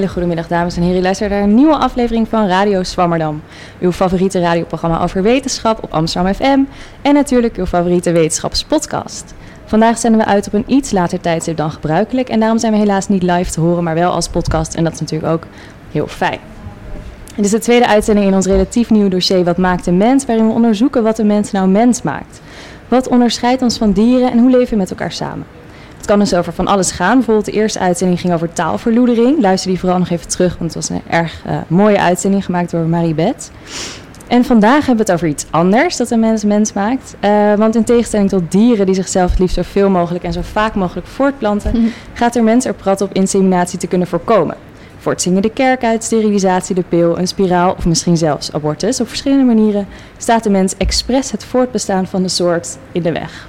Hele goede middag, dames en heren. U luistert naar een nieuwe aflevering van Radio Swammerdam. Uw favoriete radioprogramma over wetenschap op Amsterdam FM. En natuurlijk uw favoriete wetenschapspodcast. Vandaag zenden we uit op een iets later tijdstip dan gebruikelijk. En daarom zijn we helaas niet live te horen, maar wel als podcast. En dat is natuurlijk ook heel fijn. Het is de tweede uitzending in ons relatief nieuwe dossier Wat maakt een mens? Waarin we onderzoeken wat een mens nou mens maakt. Wat onderscheidt ons van dieren en hoe leven we met elkaar samen? Het kan dus over van alles gaan. Bijvoorbeeld de eerste uitzending ging over taalverloedering. Luister die vooral nog even terug, want het was een erg uh, mooie uitzending gemaakt door Marie Bet. En vandaag hebben we het over iets anders dat een mens mens maakt. Uh, want in tegenstelling tot dieren die zichzelf het liefst zoveel mogelijk en zo vaak mogelijk voortplanten, gaat er mens er prat op inseminatie te kunnen voorkomen. Voortzingen de kerk uit, sterilisatie, de pil, een spiraal of misschien zelfs abortus. Op verschillende manieren staat de mens expres het voortbestaan van de soort in de weg.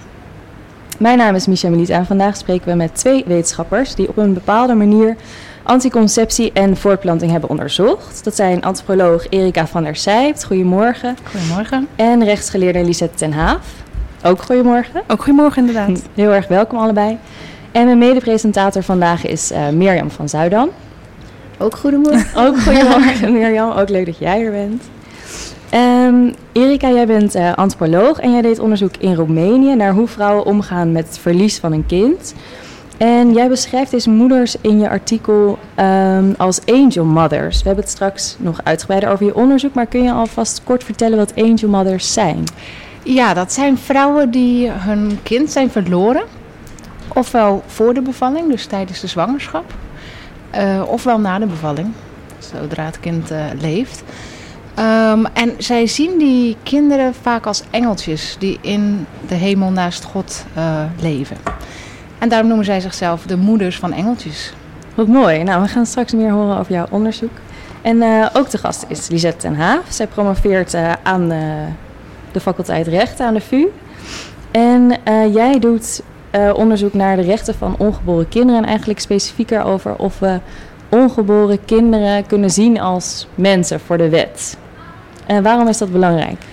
Mijn naam is Micha Melita en vandaag spreken we met twee wetenschappers die op een bepaalde manier anticonceptie en voortplanting hebben onderzocht. Dat zijn antropoloog Erika van der Sijpt, goedemorgen. Goedemorgen. En rechtsgeleerde Lisette ten Haaf, ook goedemorgen. Ook goedemorgen inderdaad. Heel erg welkom allebei. En mijn medepresentator vandaag is uh, Mirjam van Zuidam. Ook goedemorgen. ook goedemorgen Mirjam, ook leuk dat jij er bent. Um, Erika, jij bent uh, antropoloog en jij deed onderzoek in Roemenië naar hoe vrouwen omgaan met het verlies van een kind. En jij beschrijft deze moeders in je artikel um, als angel mothers. We hebben het straks nog uitgebreider over je onderzoek, maar kun je alvast kort vertellen wat angel mothers zijn? Ja, dat zijn vrouwen die hun kind zijn verloren. Ofwel voor de bevalling, dus tijdens de zwangerschap. Uh, ofwel na de bevalling, zodra het kind uh, leeft. Um, en zij zien die kinderen vaak als engeltjes die in de hemel naast God uh, leven. En daarom noemen zij zichzelf de moeders van engeltjes. Wat mooi. Nou, we gaan straks meer horen over jouw onderzoek. En uh, ook de gast is Lisette ten Haaf. Zij promoveert uh, aan de faculteit Rechten aan de VU. En jij doet onderzoek naar de rechten van ongeboren kinderen. En eigenlijk specifieker over of we ongeboren kinderen kunnen zien als mensen voor de wet. En waarom is dat belangrijk?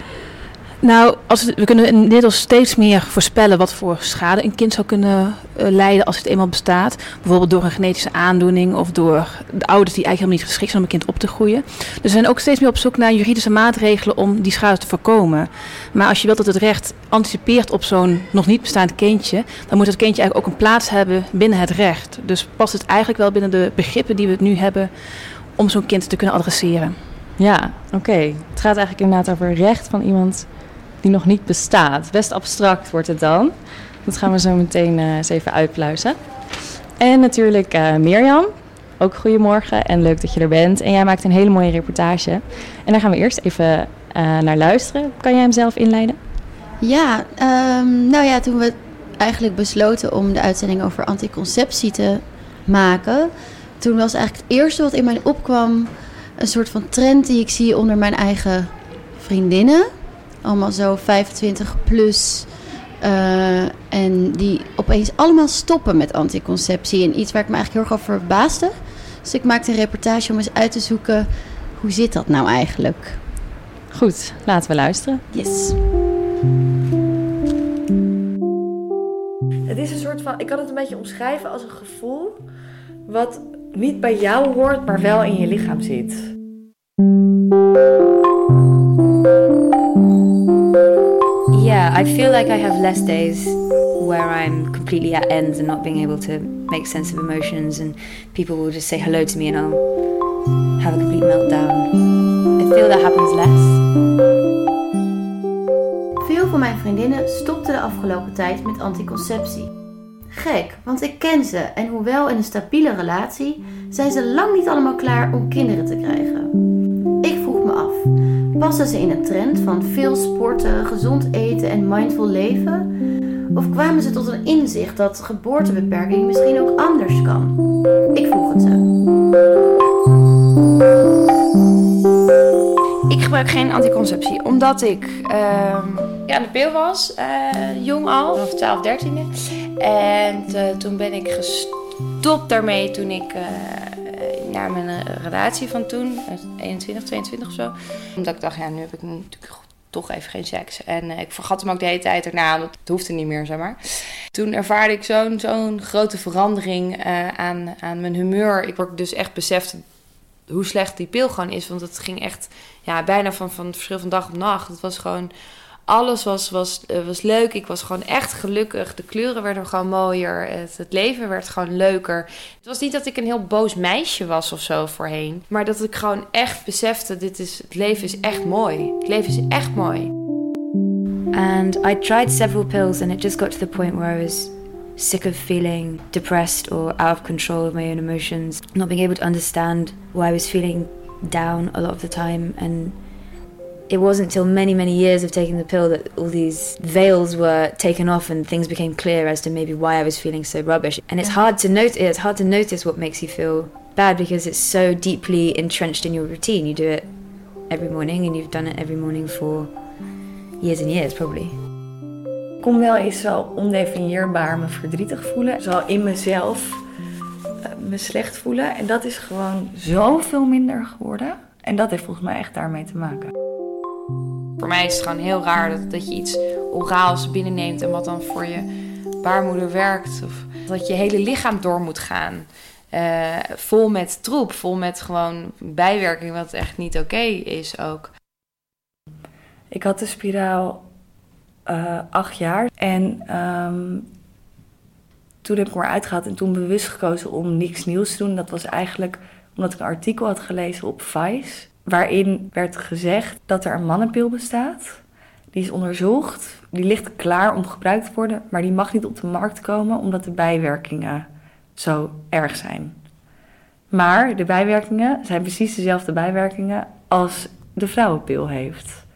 Nou, als we kunnen inmiddels steeds meer voorspellen wat voor schade een kind zou kunnen uh, leiden als het eenmaal bestaat. Bijvoorbeeld door een genetische aandoening of door de ouders die eigenlijk helemaal niet geschikt zijn om een kind op te groeien. Dus we zijn ook steeds meer op zoek naar juridische maatregelen om die schade te voorkomen. Maar als je wilt dat het recht anticipeert op zo'n nog niet bestaand kindje, dan moet het kindje eigenlijk ook een plaats hebben binnen het recht. Dus past het eigenlijk wel binnen de begrippen die we nu hebben om zo'n kind te kunnen adresseren. Ja, oké. Het gaat eigenlijk inderdaad over recht van iemand die nog niet bestaat. Best abstract wordt het dan. Dat gaan we zo meteen uh, eens even uitpluizen. En natuurlijk uh, Mirjam. Ook goedemorgen en leuk dat je er bent. En jij maakt een hele mooie reportage. En daar gaan we eerst even uh, naar luisteren. Kan jij hem zelf inleiden? Ja, um, nou ja, toen we eigenlijk besloten om de uitzending over anticonceptie te maken... toen was eigenlijk het eerste wat in mij opkwam een soort van trend die ik zie onder mijn eigen vriendinnen. Allemaal zo 25 plus. Uh, en die opeens allemaal stoppen met anticonceptie. En iets waar ik me eigenlijk heel erg over verbaasde. Dus ik maakte een reportage om eens uit te zoeken... hoe zit dat nou eigenlijk? Goed, laten we luisteren. Yes. Het is een soort van... Ik kan het een beetje omschrijven als een gevoel... wat niet bij jou hoort, maar wel in je lichaam zit. Yeah, I feel like I have less days where I'm completely at ends and not being able to make sense of emotions, and people will just say hello to me and I'll have a complete meltdown. I feel that happens less. Veel van mijn vriendinnen stopten de afgelopen tijd met anticonceptie. Gek, want ik ken ze en hoewel in een stabiele relatie, zijn ze lang niet allemaal klaar om kinderen te krijgen. Ik vroeg me af, passen ze in een trend van veel sporten, gezond eten en mindful leven? Of kwamen ze tot een inzicht dat geboortebeperking misschien ook anders kan? Ik vroeg het ze. Ik gebruik geen anticonceptie, omdat ik uh, aan de pil was, uh, jong al, vanaf 12, 13. En uh, toen ben ik gestopt daarmee toen ik uh, naar mijn relatie van toen, 21, 22 of zo. Omdat ik dacht, ja, nu heb ik natuurlijk toch even geen seks. En ik vergat hem ook de hele tijd erna, want het hoefde niet meer, zeg maar. Toen ervaarde ik zo'n zo'n grote verandering aan, aan mijn humeur. Ik word dus echt beseft hoe slecht die pil gewoon is. Want het ging echt ja, bijna van, van verschil van dag op nacht. Het was gewoon alles was, was, uh, was leuk. Ik was gewoon echt gelukkig. De kleuren werden gewoon mooier. Het, het, leven werd gewoon leuker. Het was niet dat ik een heel boos meisje was of zo voorheen. Maar dat ik gewoon echt besefte: dit is, het leven is echt mooi. Het leven is echt mooi. And I tried several pills, and it just got to the point where I was sick of feeling depressed or out of control of my own emotions, not being able to understand why I was feeling down a lot of the time and it wasn't until many, many years of taking the pill that all these veils were taken off and things became clear as to maybe why I was feeling so rubbish. And it's hard to notice. It's hard to notice what makes you feel bad because it's so deeply entrenched in your routine. You do it every morning, and you've done it every morning for years and years, probably. Ik kon wel eens wel ondefinieerbaar me verdrietig voelen. Zo in mezelf uh, me slecht voelen. En dat is gewoon zoveel minder geworden. En dat heeft volgens mij echt daarmee te maken. Voor mij is het gewoon heel raar dat, dat je iets oraals binnenneemt en wat dan voor je baarmoeder werkt. Of dat je hele lichaam door moet gaan. Uh, vol met troep, vol met gewoon bijwerking, wat echt niet oké is ook. Ik had de spiraal uh, acht jaar en um, toen heb ik me eruit en toen bewust gekozen om niks nieuws te doen. Dat was eigenlijk omdat ik een artikel had gelezen op Vice waarin werd gezegd dat er een mannenpil bestaat. Die is onderzocht, die ligt klaar om gebruikt te worden, maar die mag niet op de markt komen omdat de bijwerkingen zo erg zijn. Maar de bijwerkingen zijn precies dezelfde bijwerkingen als de vrouwenpil heeft.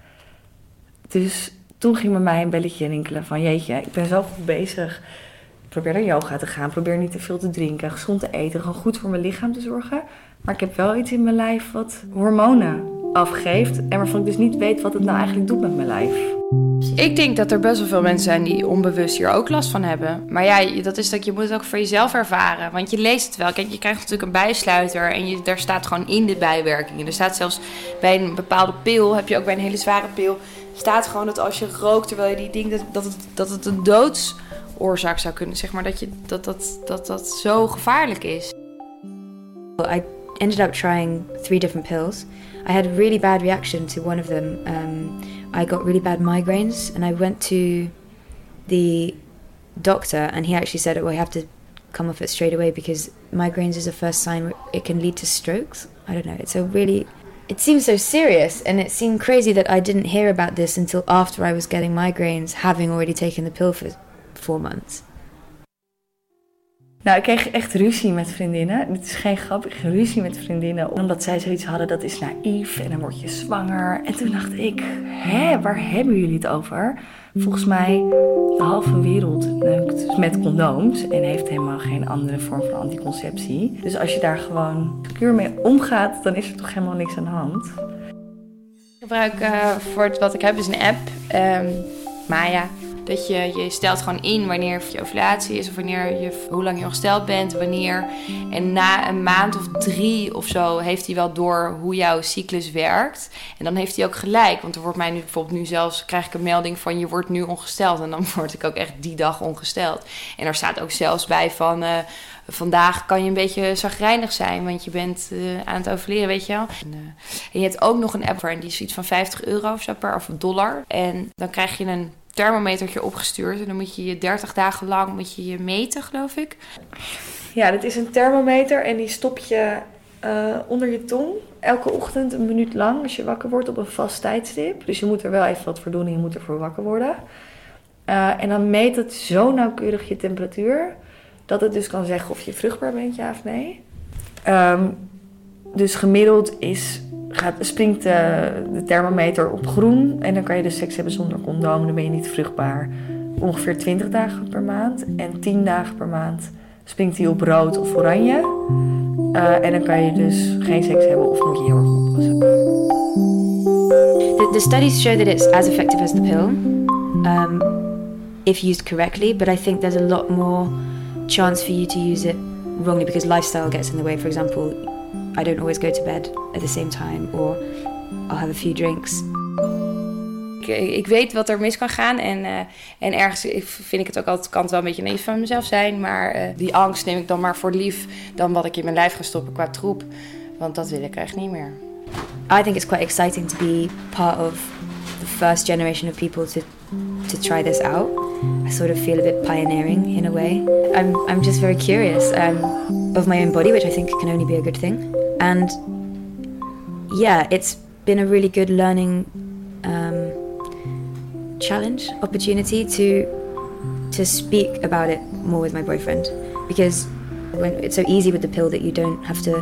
Dus toen ging bij mij een belletje rinkelen van jeetje, ik ben zo goed bezig. Probeer naar yoga te gaan, probeer niet te veel te drinken, gezond te eten, gewoon goed voor mijn lichaam te zorgen. Maar ik heb wel iets in mijn lijf wat hormonen afgeeft. En waarvan ik dus niet weet wat het nou eigenlijk doet met mijn lijf. Ik denk dat er best wel veel mensen zijn die onbewust hier ook last van hebben. Maar ja, dat is dat je moet het ook voor jezelf ervaren. Want je leest het wel. Kijk, je krijgt natuurlijk een bijsluiter en je, daar staat gewoon in de bijwerkingen. Er staat zelfs bij een bepaalde pil, heb je ook bij een hele zware pil, staat gewoon dat als je rookt terwijl je die ding, dat, dat, het, dat het een doodsoorzaak zou kunnen. Zeg maar dat, je, dat, dat, dat dat zo gevaarlijk is. I ended up trying three different pills. I had a really bad reaction to one of them. Um, I got really bad migraines, and I went to the doctor, and he actually said, "Well, you have to come off it straight away because migraines is the first sign it can lead to strokes." I don't know. It's a really it seems so serious, and it seemed crazy that I didn't hear about this until after I was getting migraines, having already taken the pill for four months. Nou, ik kreeg echt ruzie met vriendinnen. Het is geen grap, ik kreeg ruzie met vriendinnen. Omdat zij zoiets hadden, dat is naïef en dan word je zwanger. En toen dacht ik, hè, waar hebben jullie het over? Volgens mij, de halve wereld neukt met condooms en heeft helemaal geen andere vorm van anticonceptie. Dus als je daar gewoon puur mee omgaat, dan is er toch helemaal niks aan de hand. Ik gebruik uh, voor het, wat ik heb is een app, um, Maya. Dat je, je stelt gewoon in wanneer je ovulatie is of wanneer je, hoe lang je ongesteld bent, wanneer. En na een maand of drie of zo heeft hij wel door hoe jouw cyclus werkt. En dan heeft hij ook gelijk. Want er wordt mij nu bijvoorbeeld nu zelfs, krijg ik een melding van je wordt nu ongesteld. En dan word ik ook echt die dag ongesteld. En er staat ook zelfs bij van... Uh, vandaag kan je een beetje zagrijnig zijn, want je bent uh, aan het overleren, weet je wel. En, en, je hebt ook nog een app en die is iets van 50 euro of zo per of dollar. En dan krijg je een thermometertje opgestuurd. En dan moet je je 30 dagen lang moet je, je meten, geloof ik. Ja, dit is een thermometer en die stop je uh, onder je tong. Elke ochtend een minuut lang als je wakker wordt op een vast tijdstip. Dus je moet er wel even wat voor doen en je moet ervoor wakker worden. Uh, en dan meet het zo nauwkeurig je temperatuur. Dat het dus kan zeggen of je vruchtbaar bent, ja of nee. Um, dus gemiddeld is gaat, springt de, de, thermometer op groen. En dan kan je dus seks hebben zonder condoom. Dan ben je niet vruchtbaar. Ongeveer 20 dagen per maand. En 10 dagen per maand springt hij op rood of oranje. Uh, en dan kan je dus geen seks hebben of moet je heel erg oppassen. The, the studies show that it's as effective as the pill. Um, if used correctly. But I think there's a lot more chance for you to use it wrongly because lifestyle gets in the way. For example, I don't always go to bed at the same time or I'll have a few drinks. ik, ik weet wat er mis kan gaan. En, uh, en ergens vind ik het ook altijd, kan het wel een beetje naïef van mezelf zijn. Maar uh, die angst neem ik dan maar voor lief dan wat ik in mijn lijf ga stoppen qua troep. Want dat wil ik echt niet meer. I think it's quite exciting to be part of the first generation of people to to try this out. I sort of feel a bit pioneering in a way. I'm I'm just very curious um, of my own body, which I think can only be a good thing. And yeah, it's been a really good learning um, challenge opportunity to to speak about it more with my boyfriend. Because when it's so easy with the pill that you don't have to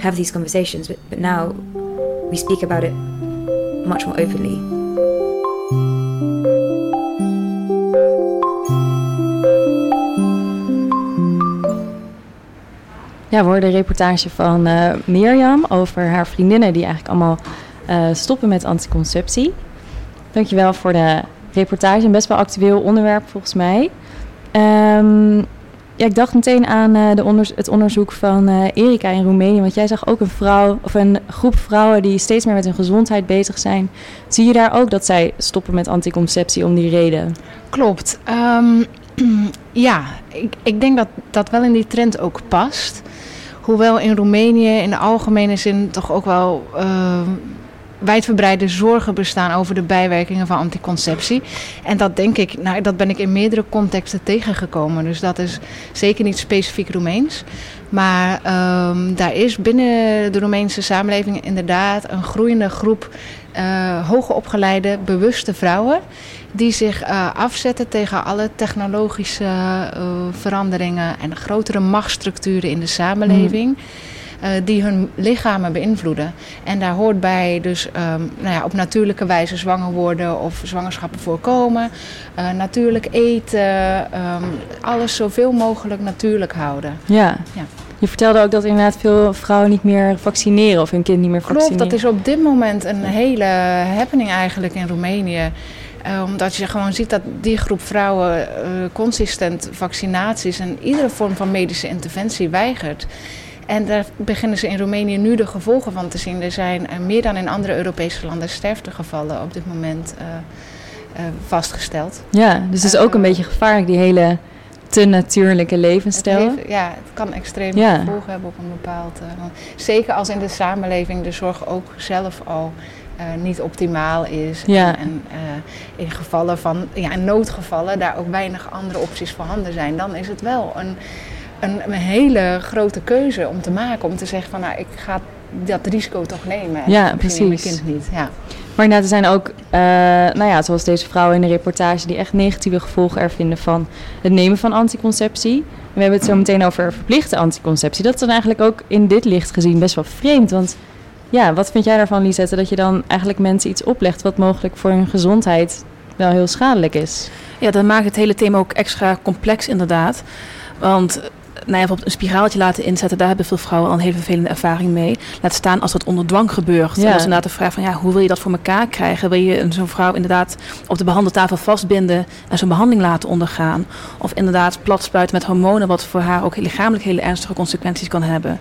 have these conversations but, but now we speak about it much more openly Ja, we hoorden reportage van uh, Mirjam over haar vriendinnen die eigenlijk allemaal uh, stoppen met anticonceptie. Dankjewel voor de reportage. Een best wel actueel onderwerp volgens mij. Um, ja, ik dacht meteen aan uh, de het onderzoek van uh, Erika in Roemenië. Want jij zag ook een vrouw of een groep vrouwen die steeds meer met hun gezondheid bezig zijn. Zie je daar ook dat zij stoppen met anticonceptie om die reden? Klopt. Um, ja, ik, ik denk dat dat wel in die trend ook past. Hoewel in Roemenië in de algemene zin toch ook wel uh, wijdverbreide zorgen bestaan over de bijwerkingen van anticonceptie. En dat denk ik, nou, dat ben ik in meerdere contexten tegengekomen. Dus dat is zeker niet specifiek Roemeens. Maar um, daar is binnen de Roemeense samenleving inderdaad een groeiende groep uh, hoogopgeleide, bewuste vrouwen. Die zich uh, afzetten tegen alle technologische uh, veranderingen en grotere machtsstructuren in de samenleving. Mm. Uh, die hun lichamen beïnvloeden. En daar hoort bij dus um, nou ja, op natuurlijke wijze zwanger worden of zwangerschappen voorkomen. Uh, natuurlijk eten, um, alles zoveel mogelijk natuurlijk houden. Ja. ja. Je vertelde ook dat inderdaad veel vrouwen niet meer vaccineren of hun kind niet meer vaccineren. Klopt, dat is op dit moment een hele happening eigenlijk in Roemenië. Uh, omdat je gewoon ziet dat die groep vrouwen uh, consistent vaccinaties en iedere vorm van medische interventie weigert. En daar beginnen ze in Roemenië nu de gevolgen van te zien. Er zijn uh, meer dan in andere Europese landen sterftegevallen op dit moment vastgesteld. Ja, dus het is ook een beetje gevaarlijk, die hele te natuurlijke levensstijl. Het heeft, ja, het kan extreem ja. gevolgen hebben op een bepaald... Zeker als in de samenleving de zorg ook zelf al uh, niet optimaal is. Ja. En, en uh, in gevallen van, ja, in noodgevallen daar ook weinig andere opties voorhanden zijn. Dan is het wel een, een, een hele grote keuze om te maken. Om te zeggen van, nou, ik ga dat risico toch nemen. Ja, precies. mijn kind niet, ja. Maar inderdaad, er zijn ook, uh, nou ja, zoals deze vrouw in de reportage, die echt negatieve gevolgen ervinden van het nemen van anticonceptie. We hebben het zo meteen over verplichte anticonceptie. Dat is dan eigenlijk ook in dit licht gezien best wel vreemd. Want ja, wat vind jij daarvan, Lisette, dat je dan eigenlijk mensen iets oplegt wat mogelijk voor hun gezondheid wel heel schadelijk is? Ja, dat maakt het hele thema ook extra complex inderdaad. Want nou ja, bijvoorbeeld een spiraaltje laten inzetten, daar hebben veel vrouwen al een hele vervelende ervaring mee. Laat staan als dat onder dwang gebeurt. Ja. Dat is inderdaad de vraag van ja, hoe wil je dat voor elkaar krijgen? Wil je zo'n vrouw inderdaad op de behandeltafel vastbinden en zo'n behandeling laten ondergaan? Of inderdaad plat spuiten met hormonen, wat voor haar ook lichamelijk hele ernstige consequenties kan hebben.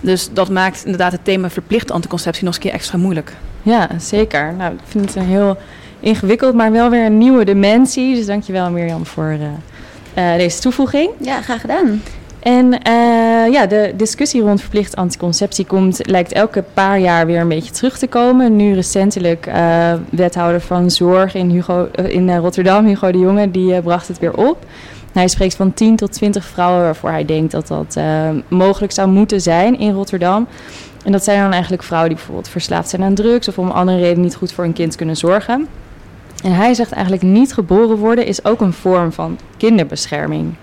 Dus dat maakt inderdaad het thema verplichte anticonceptie nog eens een keer extra moeilijk. Ja, zeker. Nou, ik vind het een heel ingewikkeld, maar wel weer een nieuwe dimensie. Dus dankjewel Mirjam voor uh, uh, deze toevoeging. Ja, graag gedaan. En uh, ja, de discussie rond verplicht anticonceptie komt, lijkt elke paar jaar weer een beetje terug te komen. Nu recentelijk uh, wethouder van zorg in, Hugo, uh, in Rotterdam, Hugo de Jonge, die bracht het weer op. Hij spreekt van 10 tot 20 vrouwen waarvoor hij denkt dat dat mogelijk zou moeten zijn in Rotterdam. En dat zijn dan eigenlijk vrouwen die bijvoorbeeld verslaafd zijn aan drugs of om andere redenen niet goed voor een kind kunnen zorgen. En hij zegt eigenlijk niet geboren worden is ook een vorm van kinderbescherming.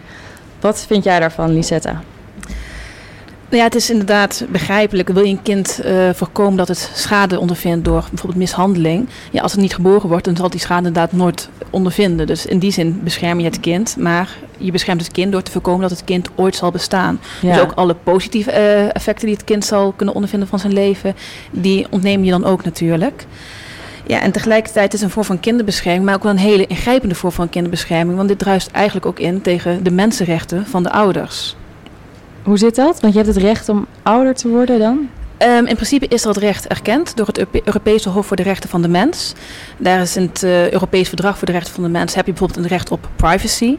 Wat vind jij daarvan, Lisette? Ja, het is inderdaad begrijpelijk. Wil je een kind uh, voorkomen dat het schade ondervindt door bijvoorbeeld mishandeling? Ja, als het niet geboren wordt, dan zal die schade inderdaad nooit ondervinden. Dus in die zin bescherm je het kind. Maar je beschermt het kind door te voorkomen dat het kind ooit zal bestaan. Ja. Dus ook alle positieve uh, effecten die het kind zal kunnen ondervinden van zijn leven, die ontneem je dan ook natuurlijk. Ja, en tegelijkertijd is het een vorm van kinderbescherming, maar ook wel een hele ingrijpende vorm van kinderbescherming. Want dit druist eigenlijk ook in tegen de mensenrechten van de ouders. Hoe zit dat? Want je hebt het recht om ouder te worden dan? Um, in principe is dat recht erkend door het Europese Hof voor de Rechten van de Mens. Daar is in het uh, Europees Verdrag voor de Rechten van de Mens heb je bijvoorbeeld een recht op privacy.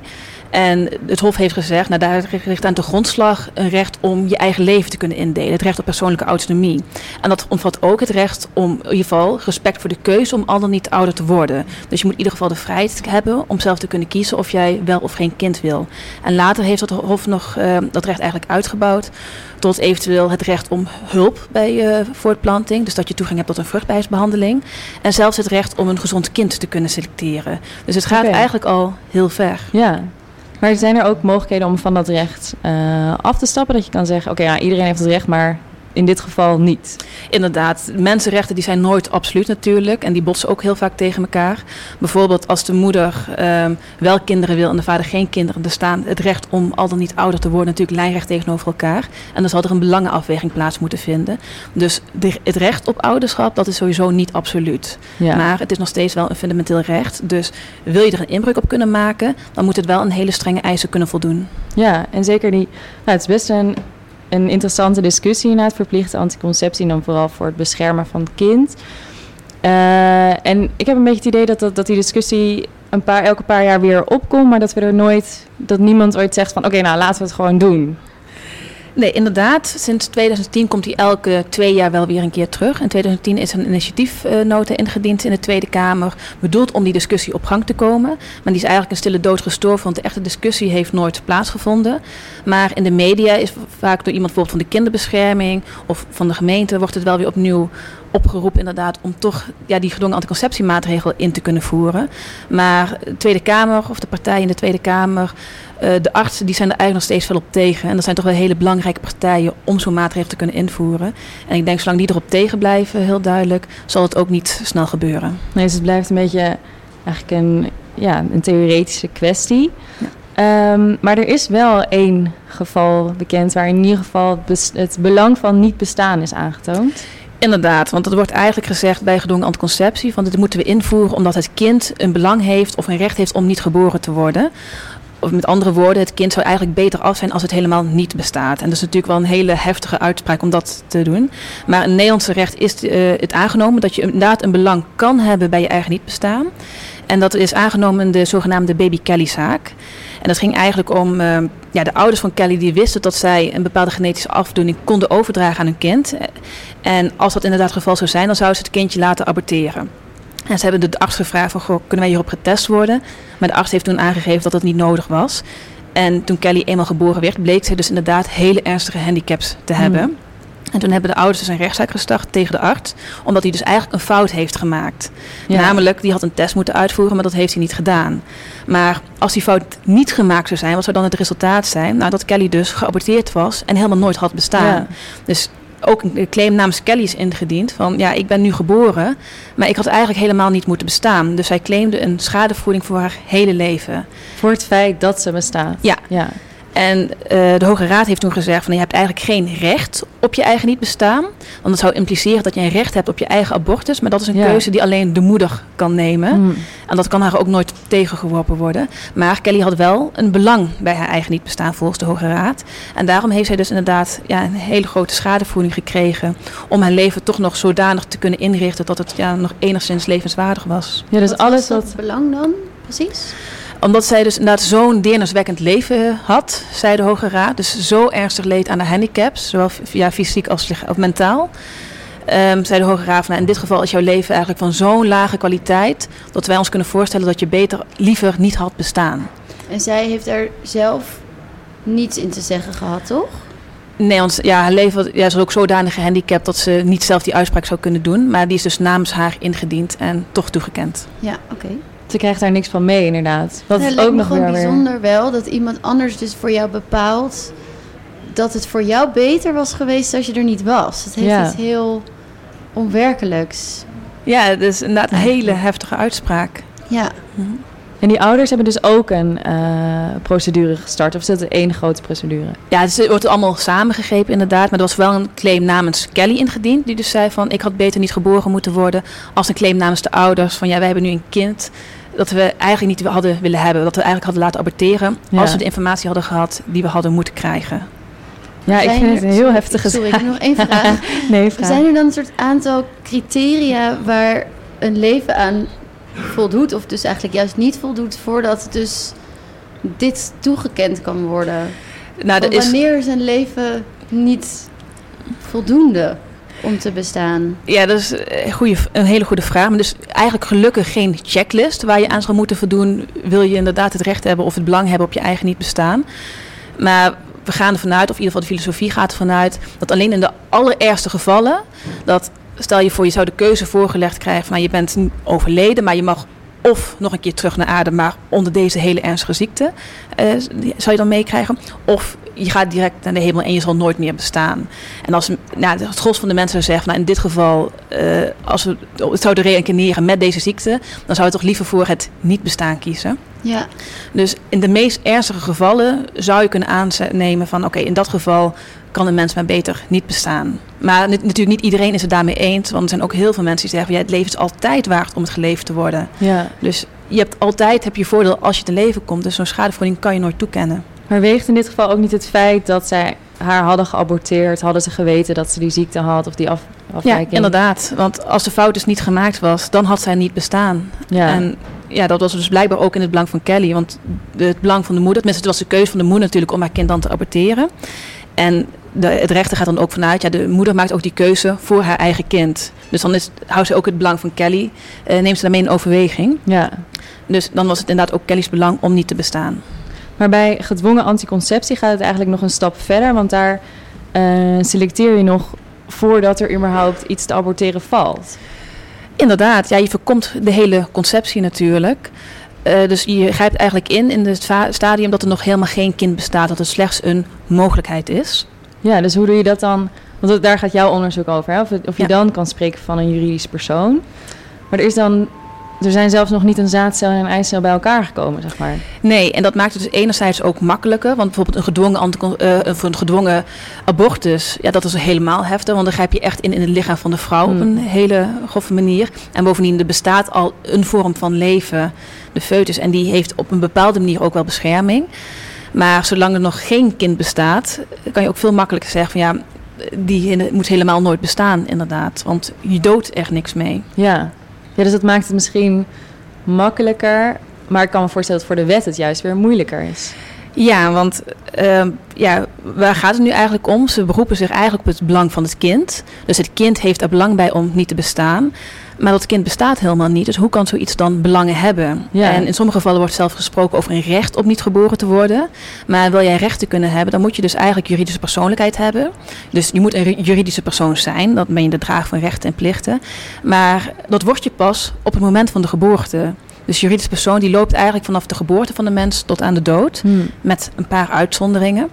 En het Hof heeft gezegd, nou daar ligt aan de grondslag een recht om je eigen leven te kunnen indelen. Het recht op persoonlijke autonomie. En dat omvat ook het recht om in ieder geval respect voor de keuze om al dan niet ouder te worden. Dus je moet in ieder geval de vrijheid hebben om zelf te kunnen kiezen of jij wel of geen kind wil. En later heeft het Hof nog uh, dat recht eigenlijk uitgebouwd tot eventueel het recht om hulp bij uh, voortplanting. Dus dat je toegang hebt tot een vruchtbaarheidsbehandeling. En zelfs het recht om een gezond kind te kunnen selecteren. Dus het gaat okay. eigenlijk al heel ver. Ja, maar zijn er ook mogelijkheden om van dat recht uh, af te stappen? Dat je kan zeggen, oké, ja, iedereen heeft het recht, maar in dit geval niet. Inderdaad, mensenrechten die zijn nooit absoluut natuurlijk en die botsen ook heel vaak tegen elkaar. Bijvoorbeeld als de moeder um, wel kinderen wil en de vader geen kinderen, dan staan het recht om al dan niet ouder te worden natuurlijk lijnrecht tegenover elkaar. En dan zal er een belangenafweging plaats moeten vinden. Dus de, het recht op ouderschap, dat is sowieso niet absoluut. Ja. Maar het is nog steeds wel een fundamenteel recht. Dus wil je er een inbreuk op kunnen maken, dan moet het wel een hele strenge eisen kunnen voldoen. Ja, en zeker die, nou, het is best een een interessante discussie het verplichte anticonceptie, dan vooral voor het beschermen van het kind. Uh, en ik heb een beetje het idee dat, dat, die discussie een paar, elke paar jaar weer opkomt, maar dat we er nooit, dat niemand ooit zegt van oké, nou laten we het gewoon doen. Nee, inderdaad. Sinds 2010 komt hij elke twee jaar wel weer een keer terug. In 2010 is een initiatiefnota ingediend in de Tweede Kamer. Bedoeld om die discussie op gang te komen. Maar die is eigenlijk een stille dood gestorven, want de echte discussie heeft nooit plaatsgevonden. Maar in de media is vaak door iemand bijvoorbeeld van de kinderbescherming of van de gemeente wordt het wel weer opnieuw opgeroepen inderdaad om toch ja, die gedwongen anticonceptiemaatregel in te kunnen voeren. Maar de Tweede Kamer of de partijen in de Tweede Kamer, uh, de artsen, die zijn er eigenlijk nog steeds veel op tegen. En dat zijn toch wel hele belangrijke partijen om zo'n maatregel te kunnen invoeren. En ik denk zolang die erop tegen blijven, heel duidelijk, zal het ook niet snel gebeuren. Nee, dus het blijft een beetje eigenlijk een, ja, een theoretische kwestie. Ja. Um, maar er is wel één geval bekend waar in ieder geval het, het belang van niet bestaan is aangetoond. Inderdaad, want dat wordt eigenlijk gezegd bij gedwongen anticonceptie: van dit moeten we invoeren omdat het kind een belang heeft of een recht heeft om niet geboren te worden. Of met andere woorden, het kind zou eigenlijk beter af zijn als het helemaal niet bestaat. En dat is natuurlijk wel een hele heftige uitspraak om dat te doen. Maar in Nederlandse recht is uh, het aangenomen dat je inderdaad een belang kan hebben bij je eigen niet bestaan. En dat is aangenomen in de zogenaamde Baby Kelly-zaak. En dat ging eigenlijk om uh, ja, de ouders van Kelly die wisten dat zij een bepaalde genetische afdoening konden overdragen aan hun kind. En als dat inderdaad het geval zou zijn, dan zouden ze het kindje laten aborteren. En ze hebben de arts gevraagd van, goh, kunnen wij hierop getest worden? Maar de arts heeft toen aangegeven dat dat niet nodig was. En toen Kelly eenmaal geboren werd, bleek ze dus inderdaad hele ernstige handicaps te hebben. Mm. En toen hebben de ouders dus een rechtszaak gestart tegen de arts, omdat hij dus eigenlijk een fout heeft gemaakt. Ja. Namelijk, die had een test moeten uitvoeren, maar dat heeft hij niet gedaan. Maar als die fout niet gemaakt zou zijn, wat zou dan het resultaat zijn? Nou, dat Kelly dus geaborteerd was en helemaal nooit had bestaan. Ja. Dus ook een claim namens Kelly is ingediend van ja, ik ben nu geboren, maar ik had eigenlijk helemaal niet moeten bestaan. Dus zij claimde een schadevergoeding voor haar hele leven. Voor het feit dat ze bestaat. Ja. ja. En uh, de Hoge Raad heeft toen gezegd van je hebt eigenlijk geen recht op je eigen niet bestaan. Want dat zou impliceren dat je een recht hebt op je eigen abortus. Maar dat is een ja. keuze die alleen de moeder kan nemen. Mm. En dat kan haar ook nooit tegengeworpen worden. Maar Kelly had wel een belang bij haar eigen niet bestaan volgens de Hoge Raad. En daarom heeft zij dus inderdaad ja, een hele grote schadevoeding gekregen. Om haar leven toch nog zodanig te kunnen inrichten dat het ja, nog enigszins levenswaardig was. Ja, dus wat alles wat belang dan precies? Omdat zij dus inderdaad zo'n deerniswekkend leven had, zei de Hoge Raad. Dus zo ernstig leed aan de handicaps, zowel ja, fysiek als of mentaal. Um, zei de Hoge Raad, nou, in dit geval is jouw leven eigenlijk van zo'n lage kwaliteit... dat wij ons kunnen voorstellen dat je beter liever niet had bestaan. En zij heeft er zelf niets in te zeggen gehad, toch? Nee, want ja, haar leven ja, is ook zodanig gehandicapt dat ze niet zelf die uitspraak zou kunnen doen. Maar die is dus namens haar ingediend en toch toegekend. Ja, oké. Okay. Ze krijgt daar niks van mee, inderdaad. Dat is ook nog weer bijzonder wel dat iemand anders dus voor jou bepaalt dat het voor jou beter was geweest als je er niet was. Het heeft ja. iets heel onwerkelijks. Ja, het is inderdaad een hele heftige uitspraak. Ja. Mhm. En die ouders hebben dus ook een uh, procedure gestart, of is dat één grote procedure? Ja, het wordt allemaal samengegrepen inderdaad, maar er was wel een claim namens Kelly ingediend, die dus zei van ik had beter niet geboren moeten worden, als een claim namens de ouders van ja, wij hebben nu een kind dat we eigenlijk niet hadden willen hebben. Dat we eigenlijk hadden laten aborteren. Ja. Als we de informatie hadden gehad die we hadden moeten krijgen. Ja, ik vind het een heel sorry, heftige Sorry, ik zaak. heb nog één vraag. Nee, vraag. Zijn er dan een soort aantal criteria waar een leven aan voldoet, of dus eigenlijk juist niet voldoet, voordat dus dit toegekend kan worden? Nou, er is, Wanneer is een leven niet voldoende om te bestaan? ja, dat is een, goede, een hele goede vraag. Maar dus eigenlijk gelukkig geen checklist waar je aan zou moeten voldoen. Wil je inderdaad het recht hebben of het belang hebben op je eigen niet bestaan. Maar we gaan ervan uit, of in ieder geval de filosofie gaat ervan uit, dat alleen in de allerergste gevallen, dat stel je voor je zou de keuze voorgelegd krijgen van nou, je bent overleden, maar je mag of nog een keer terug naar aarde, maar onder deze hele ernstige ziekte eh, zou je dan meekrijgen. Of je gaat direct naar de hemel en je zal nooit meer bestaan. En als nou, het gros van de mensen zou zeggen, nou, in dit geval, eh, als we het zouden reïncarneren met deze ziekte, dan zou je toch liever voor het niet bestaan kiezen. Ja, Dus in de meest ernstige gevallen zou je kunnen aannemen van oké, in dat geval kan een mens maar beter niet bestaan. Maar nat- natuurlijk niet iedereen is het daarmee eens, want er zijn ook heel veel mensen die zeggen ja, het leven is altijd waard om het geleefd te worden. Ja. Dus je hebt altijd heb je voordeel als je te leven komt. Dus zo'n schadevergoeding kan je nooit toekennen. Maar weegt in dit geval ook niet het feit dat zij haar hadden geaborteerd, hadden ze geweten dat ze die ziekte had of die af, Ja, afwijking? inderdaad. Want als de fout dus niet gemaakt was, dan had zij niet bestaan. Ja. En ja, dat was dus blijkbaar ook in het belang van Kelly. Want het belang van de moeder, tenminste het was de keuze van de moeder natuurlijk om haar kind dan te aborteren. En de, het rechter gaat dan ook vanuit, ja, de moeder maakt ook die keuze voor haar eigen kind. Dus dan is, houdt ze ook het belang van Kelly, eh, neemt ze daarmee in overweging. ja. Dus dan was het inderdaad ook Kelly's belang om niet te bestaan. Maar bij gedwongen anticonceptie gaat het eigenlijk nog een stap verder, want daar eh, selecteer je nog voordat er überhaupt iets te aborteren valt. Inderdaad, ja, je voorkomt de hele conceptie natuurlijk. Eh, dus je grijpt eigenlijk in in het stadium dat er nog helemaal geen kind bestaat, dat het slechts een mogelijkheid is. Ja, dus hoe doe je dat dan? Want daar gaat jouw onderzoek over, hè? Of, of je Ja. dan kan spreken van een juridisch persoon. Maar er is dan, er zijn zelfs nog niet een zaadcel en een eicel bij elkaar gekomen, zeg maar. Nee, en dat maakt het dus enerzijds ook makkelijker. Want bijvoorbeeld een gedwongen, eh, een gedwongen abortus, ja, dat is helemaal heftig. Want dan grijp je echt in in het lichaam van de vrouw op Hmm. een hele grove manier. En bovendien, er bestaat al een vorm van leven, de foetus. En die heeft op een bepaalde manier ook wel bescherming. Maar zolang er nog geen kind bestaat, kan je ook veel makkelijker zeggen van ja, die moet helemaal nooit bestaan, inderdaad. Want je doodt echt niks mee. Ja. Dus dat maakt het misschien makkelijker. Maar ik kan me voorstellen dat voor de wet het juist weer moeilijker is. Ja, want ehm, ja, waar gaat het nu eigenlijk om? Ze beroepen zich eigenlijk op het belang van het kind. Dus het kind heeft er belang bij om niet te bestaan. Maar dat kind bestaat helemaal niet. Dus hoe kan zoiets dan belangen hebben? Ja. En in sommige gevallen wordt zelf gesproken over een recht om niet geboren te worden. Maar wil jij rechten kunnen hebben, dan moet je dus eigenlijk juridische persoonlijkheid hebben. Dus je moet een ri- juridische persoon zijn. Dan ben je de drager van rechten en plichten. Maar dat word je pas op het moment van de geboorte. Dus juridische persoon die loopt eigenlijk vanaf de geboorte van de mens tot aan de dood met een paar uitzonderingen.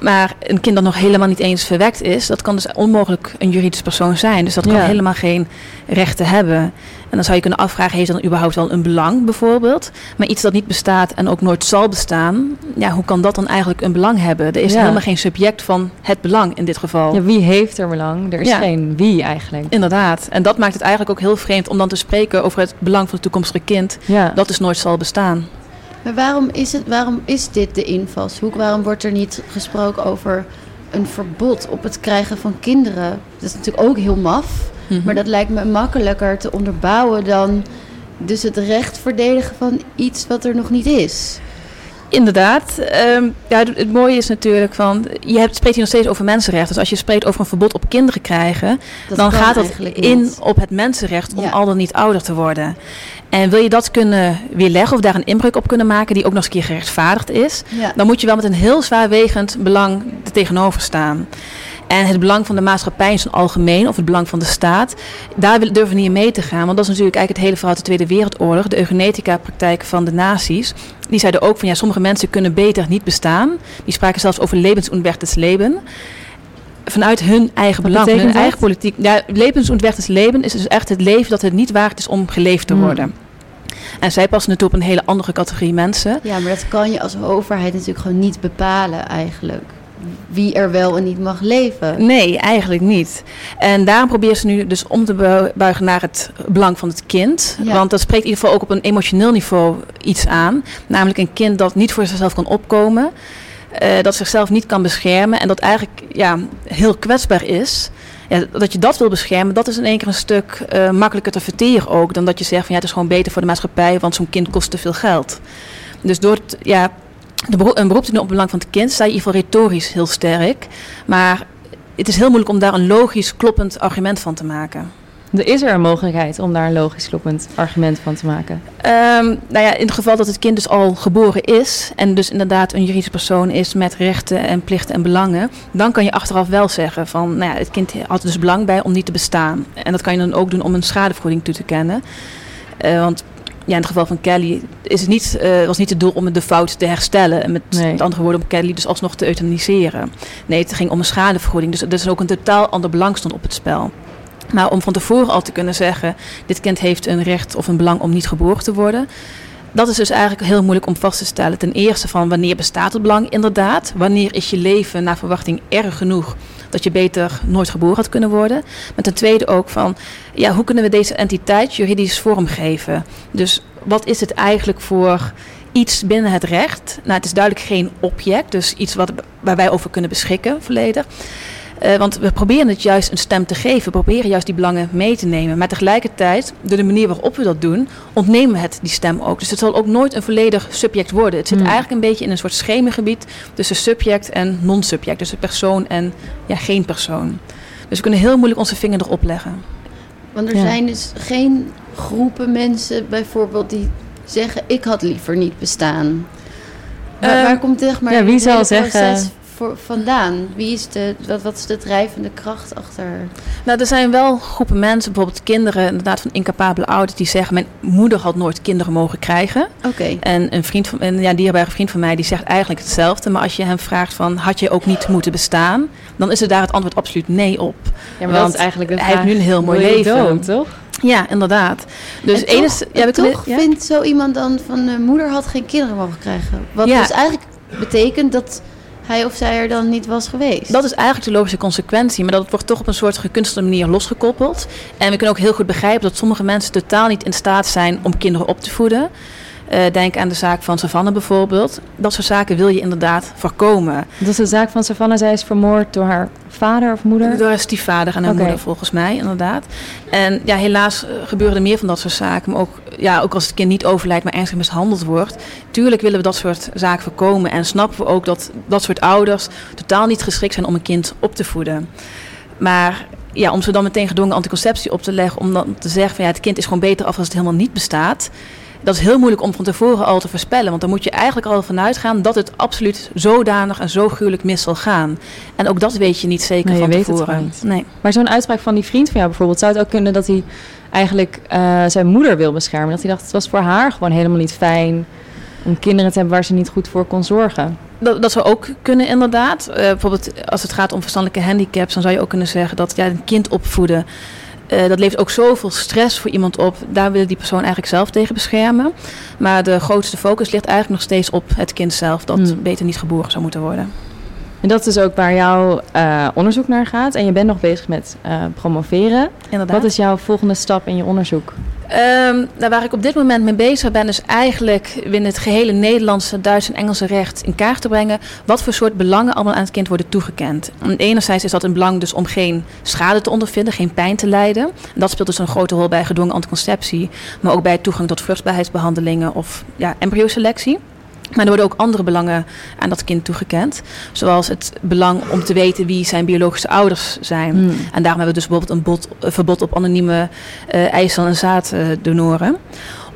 Maar een kind dat nog helemaal niet eens verwekt is, dat kan dus onmogelijk een juridisch persoon zijn. Dus dat kan Ja. helemaal geen rechten hebben. En dan zou je kunnen afvragen, heeft dan überhaupt wel een belang bijvoorbeeld? Maar iets dat niet bestaat en ook nooit zal bestaan, ja, hoe kan dat dan eigenlijk een belang hebben? Er is Ja. helemaal geen subject van het belang in dit geval. Ja, wie heeft er belang? Er is geen wie eigenlijk. Inderdaad. En dat maakt het eigenlijk ook heel vreemd om dan te spreken over het belang van het toekomstige kind. Dat dus nooit zal bestaan. Maar waarom is, het, waarom is dit de invalshoek? Waarom wordt er niet gesproken over een verbod op het krijgen van kinderen? Dat is natuurlijk ook heel maf. Mhm. Maar dat lijkt me makkelijker te onderbouwen dan dus het recht verdedigen van iets wat er nog niet is. Inderdaad. Ehm, ja, het, het mooie is natuurlijk van, je hebt, spreekt hier nog steeds over mensenrechten. Dus als je spreekt over een verbod op kinderen krijgen, Dat dan gaat eigenlijk in niet. op het mensenrecht om Ja. al dan niet ouder te worden. En wil je dat kunnen weerleggen of daar een inbreuk op kunnen maken die ook nog eens een keer gerechtvaardigd is, Ja. dan moet je wel met een heel zwaarwegend belang er tegenover staan. En het belang van de maatschappij in zijn algemeen, of het belang van de staat, daar durven we niet in mee te gaan. Want dat is natuurlijk eigenlijk het hele verhaal uit de Tweede Wereldoorlog. De eugenetica-praktijk van de nazi's. Die zeiden ook van ja, sommige mensen kunnen beter niet bestaan. Die spraken zelfs over levensunwertes leven. Vanuit hun eigen Wat belang, hun dat? eigen politiek. Ja, levensunwertes leven is dus echt het leven dat het niet waard is om geleefd te Hmm. worden. En zij passen natuurlijk op een hele andere categorie mensen. ja, maar dat kan je als overheid natuurlijk gewoon niet bepalen eigenlijk. Wie er wel en niet mag leven. Nee, eigenlijk niet. En daarom probeert ze nu dus om te bu- buigen naar het belang van het kind. Ja. Want dat spreekt in ieder geval ook op een emotioneel niveau iets aan. Namelijk een kind dat niet voor zichzelf kan opkomen. uh, dat zichzelf niet kan beschermen en dat eigenlijk ja, heel kwetsbaar is. Ja, dat je dat wil beschermen, dat is in één keer een stuk uh, makkelijker te verteren ook. Dan dat je zegt van ja, het is gewoon beter voor de maatschappij, want zo'n kind kost te veel geld. Dus door het, ja, de een beroep op het belang van het kind, sta je in ieder geval retorisch heel sterk. Maar het is heel moeilijk om daar een logisch kloppend argument van te maken. Er is er een mogelijkheid om daar een logisch kloppend argument van te maken? Um, nou ja, in het geval dat het kind dus al geboren is en dus inderdaad een juridische persoon is met rechten en plichten en belangen, dan kan je achteraf wel zeggen van, nou ja, het kind had dus belang bij om niet te bestaan. En dat kan je dan ook doen om een schadevergoeding toe te kennen. Uh, want ja, in het geval van Kelly is het niet, uh, was niet het doel om de fout te herstellen. En met, nee. met andere woorden, om Kelly dus alsnog te euthaniseren. Nee, het ging om een schadevergoeding. Dus er is ook een totaal ander belang stond op het spel. Maar om van tevoren al te kunnen zeggen: dit kind heeft een recht of een belang om niet geboren te worden. Dat is dus eigenlijk heel moeilijk om vast te stellen. Ten eerste van wanneer bestaat het belang inderdaad? Wanneer is je leven naar verwachting erg genoeg dat je beter nooit geboren had kunnen worden? Maar ten tweede ook van ja, hoe kunnen we deze entiteit juridisch vormgeven? Dus wat is het eigenlijk voor iets binnen het recht? Nou, het is duidelijk geen object, dus iets wat, waar wij over kunnen beschikken volledig. Uh, want we proberen het juist een stem te geven. We proberen juist die belangen mee te nemen. Maar tegelijkertijd, door de manier waarop we dat doen, ontnemen we het die stem ook. Dus het zal ook nooit een volledig subject worden. Het zit hmm. eigenlijk een beetje in een soort schemergebied tussen subject en non-subject. Dus een persoon en ja, geen persoon. Dus we kunnen heel moeilijk onze vinger erop leggen. Want er zijn dus geen groepen mensen bijvoorbeeld die zeggen: ik had liever niet bestaan. Waar, uh, waar komt zeg maar ja, wie zal zeggen voor, vandaan? Wie is de, wat, wat is de drijvende kracht achter? Nou, er zijn wel groepen mensen, bijvoorbeeld kinderen, inderdaad van incapabele ouders, die zeggen: Mijn moeder had nooit kinderen mogen krijgen. Oké. En een vriend van, een ja, dierbare vriend van mij, die zegt eigenlijk hetzelfde. Maar als je hem vraagt: van, Had je ook niet moeten bestaan? Dan is er daar het antwoord absoluut nee op. Ja, maar Want eigenlijk hij heeft nu een heel mooi leven. Dood, toch? Ja, inderdaad. Dus en toch, ja, we toch vindt zo iemand dan van uh, moeder had geen kinderen mogen krijgen. Wat ja. dus eigenlijk betekent dat hij of zij er dan niet was geweest. Dat is eigenlijk de logische consequentie, maar dat wordt toch op een soort gekunstelde manier losgekoppeld. En we kunnen ook heel goed begrijpen dat sommige mensen totaal niet in staat zijn om kinderen op te voeden. Uh, denk aan de zaak van Savannah bijvoorbeeld. Dat soort zaken wil je inderdaad voorkomen. Dat is de zaak van Savannah. Zij is vermoord door haar vader of moeder? Door haar stiefvader en haar moeder volgens mij, inderdaad. En ja, helaas uh, gebeuren er meer van dat soort zaken. Maar ook, ja, ook als het kind niet overlijdt, maar ernstig mishandeld wordt. Tuurlijk willen we dat soort zaken voorkomen. En snappen we ook dat dat soort ouders totaal niet geschikt zijn om een kind op te voeden. Maar ja, om ze dan meteen gedwongen anticonceptie op te leggen, om dan te zeggen van ja, het kind is gewoon beter af als het helemaal niet bestaat dat is heel moeilijk om van tevoren al te voorspellen. Want dan moet je eigenlijk al vanuit gaan dat het absoluut zodanig en zo gruwelijk mis zal gaan. En ook dat weet je niet zeker nee, van weet tevoren. Nee. Maar zo'n uitspraak van die vriend van jou bijvoorbeeld, zou het ook kunnen dat hij eigenlijk uh, zijn moeder wil beschermen? Dat hij dacht, het was voor haar gewoon helemaal niet fijn om kinderen te hebben waar ze niet goed voor kon zorgen. Dat, dat zou ook kunnen, inderdaad. Uh, bijvoorbeeld als het gaat om verstandelijke handicaps, dan zou je ook kunnen zeggen dat ja, een kind opvoeden uh, dat levert ook zoveel stress voor iemand op. Daar wil die persoon eigenlijk zelf tegen beschermen. Maar de grootste focus ligt eigenlijk nog steeds op het kind zelf, dat hmm. beter niet geboren zou moeten worden. En dat is ook waar jouw uh, onderzoek naar gaat. En je bent nog bezig met uh, promoveren. Inderdaad. Wat is jouw volgende stap in je onderzoek? Um, nou, waar ik op dit moment mee bezig ben, is eigenlijk binnen het gehele Nederlandse, Duitse en Engelse recht in kaart te brengen wat voor soort belangen allemaal aan het kind worden toegekend. En enerzijds is dat een belang dus om geen schade te ondervinden, geen pijn te lijden. En dat speelt dus een grote rol bij gedwongen anticonceptie, maar ook bij toegang tot vruchtbaarheidsbehandelingen of ja, embryoselectie. Maar er worden ook andere belangen aan dat kind toegekend. Zoals het belang om te weten wie zijn biologische ouders zijn. Hmm. En daarom hebben we dus bijvoorbeeld een, bot, een verbod op anonieme uh, eicel- en zaaddonoren.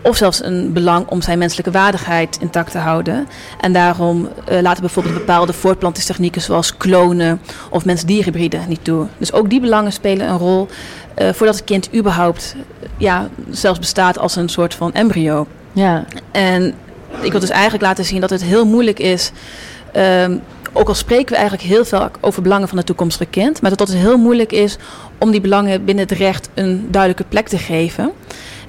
Of zelfs een belang om zijn menselijke waardigheid intact te houden. En daarom uh, laten bijvoorbeeld bepaalde voortplantingstechnieken zoals klonen of mens-dierhybriden niet toe. Dus ook die belangen spelen een rol uh, voordat het kind überhaupt ja, zelfs bestaat als een soort van embryo. Ja. En ik wil dus eigenlijk laten zien dat het heel moeilijk is. Um, ook al spreken we eigenlijk heel veel over belangen van het toekomstige kind, maar dat het heel moeilijk is om die belangen binnen het recht een duidelijke plek te geven.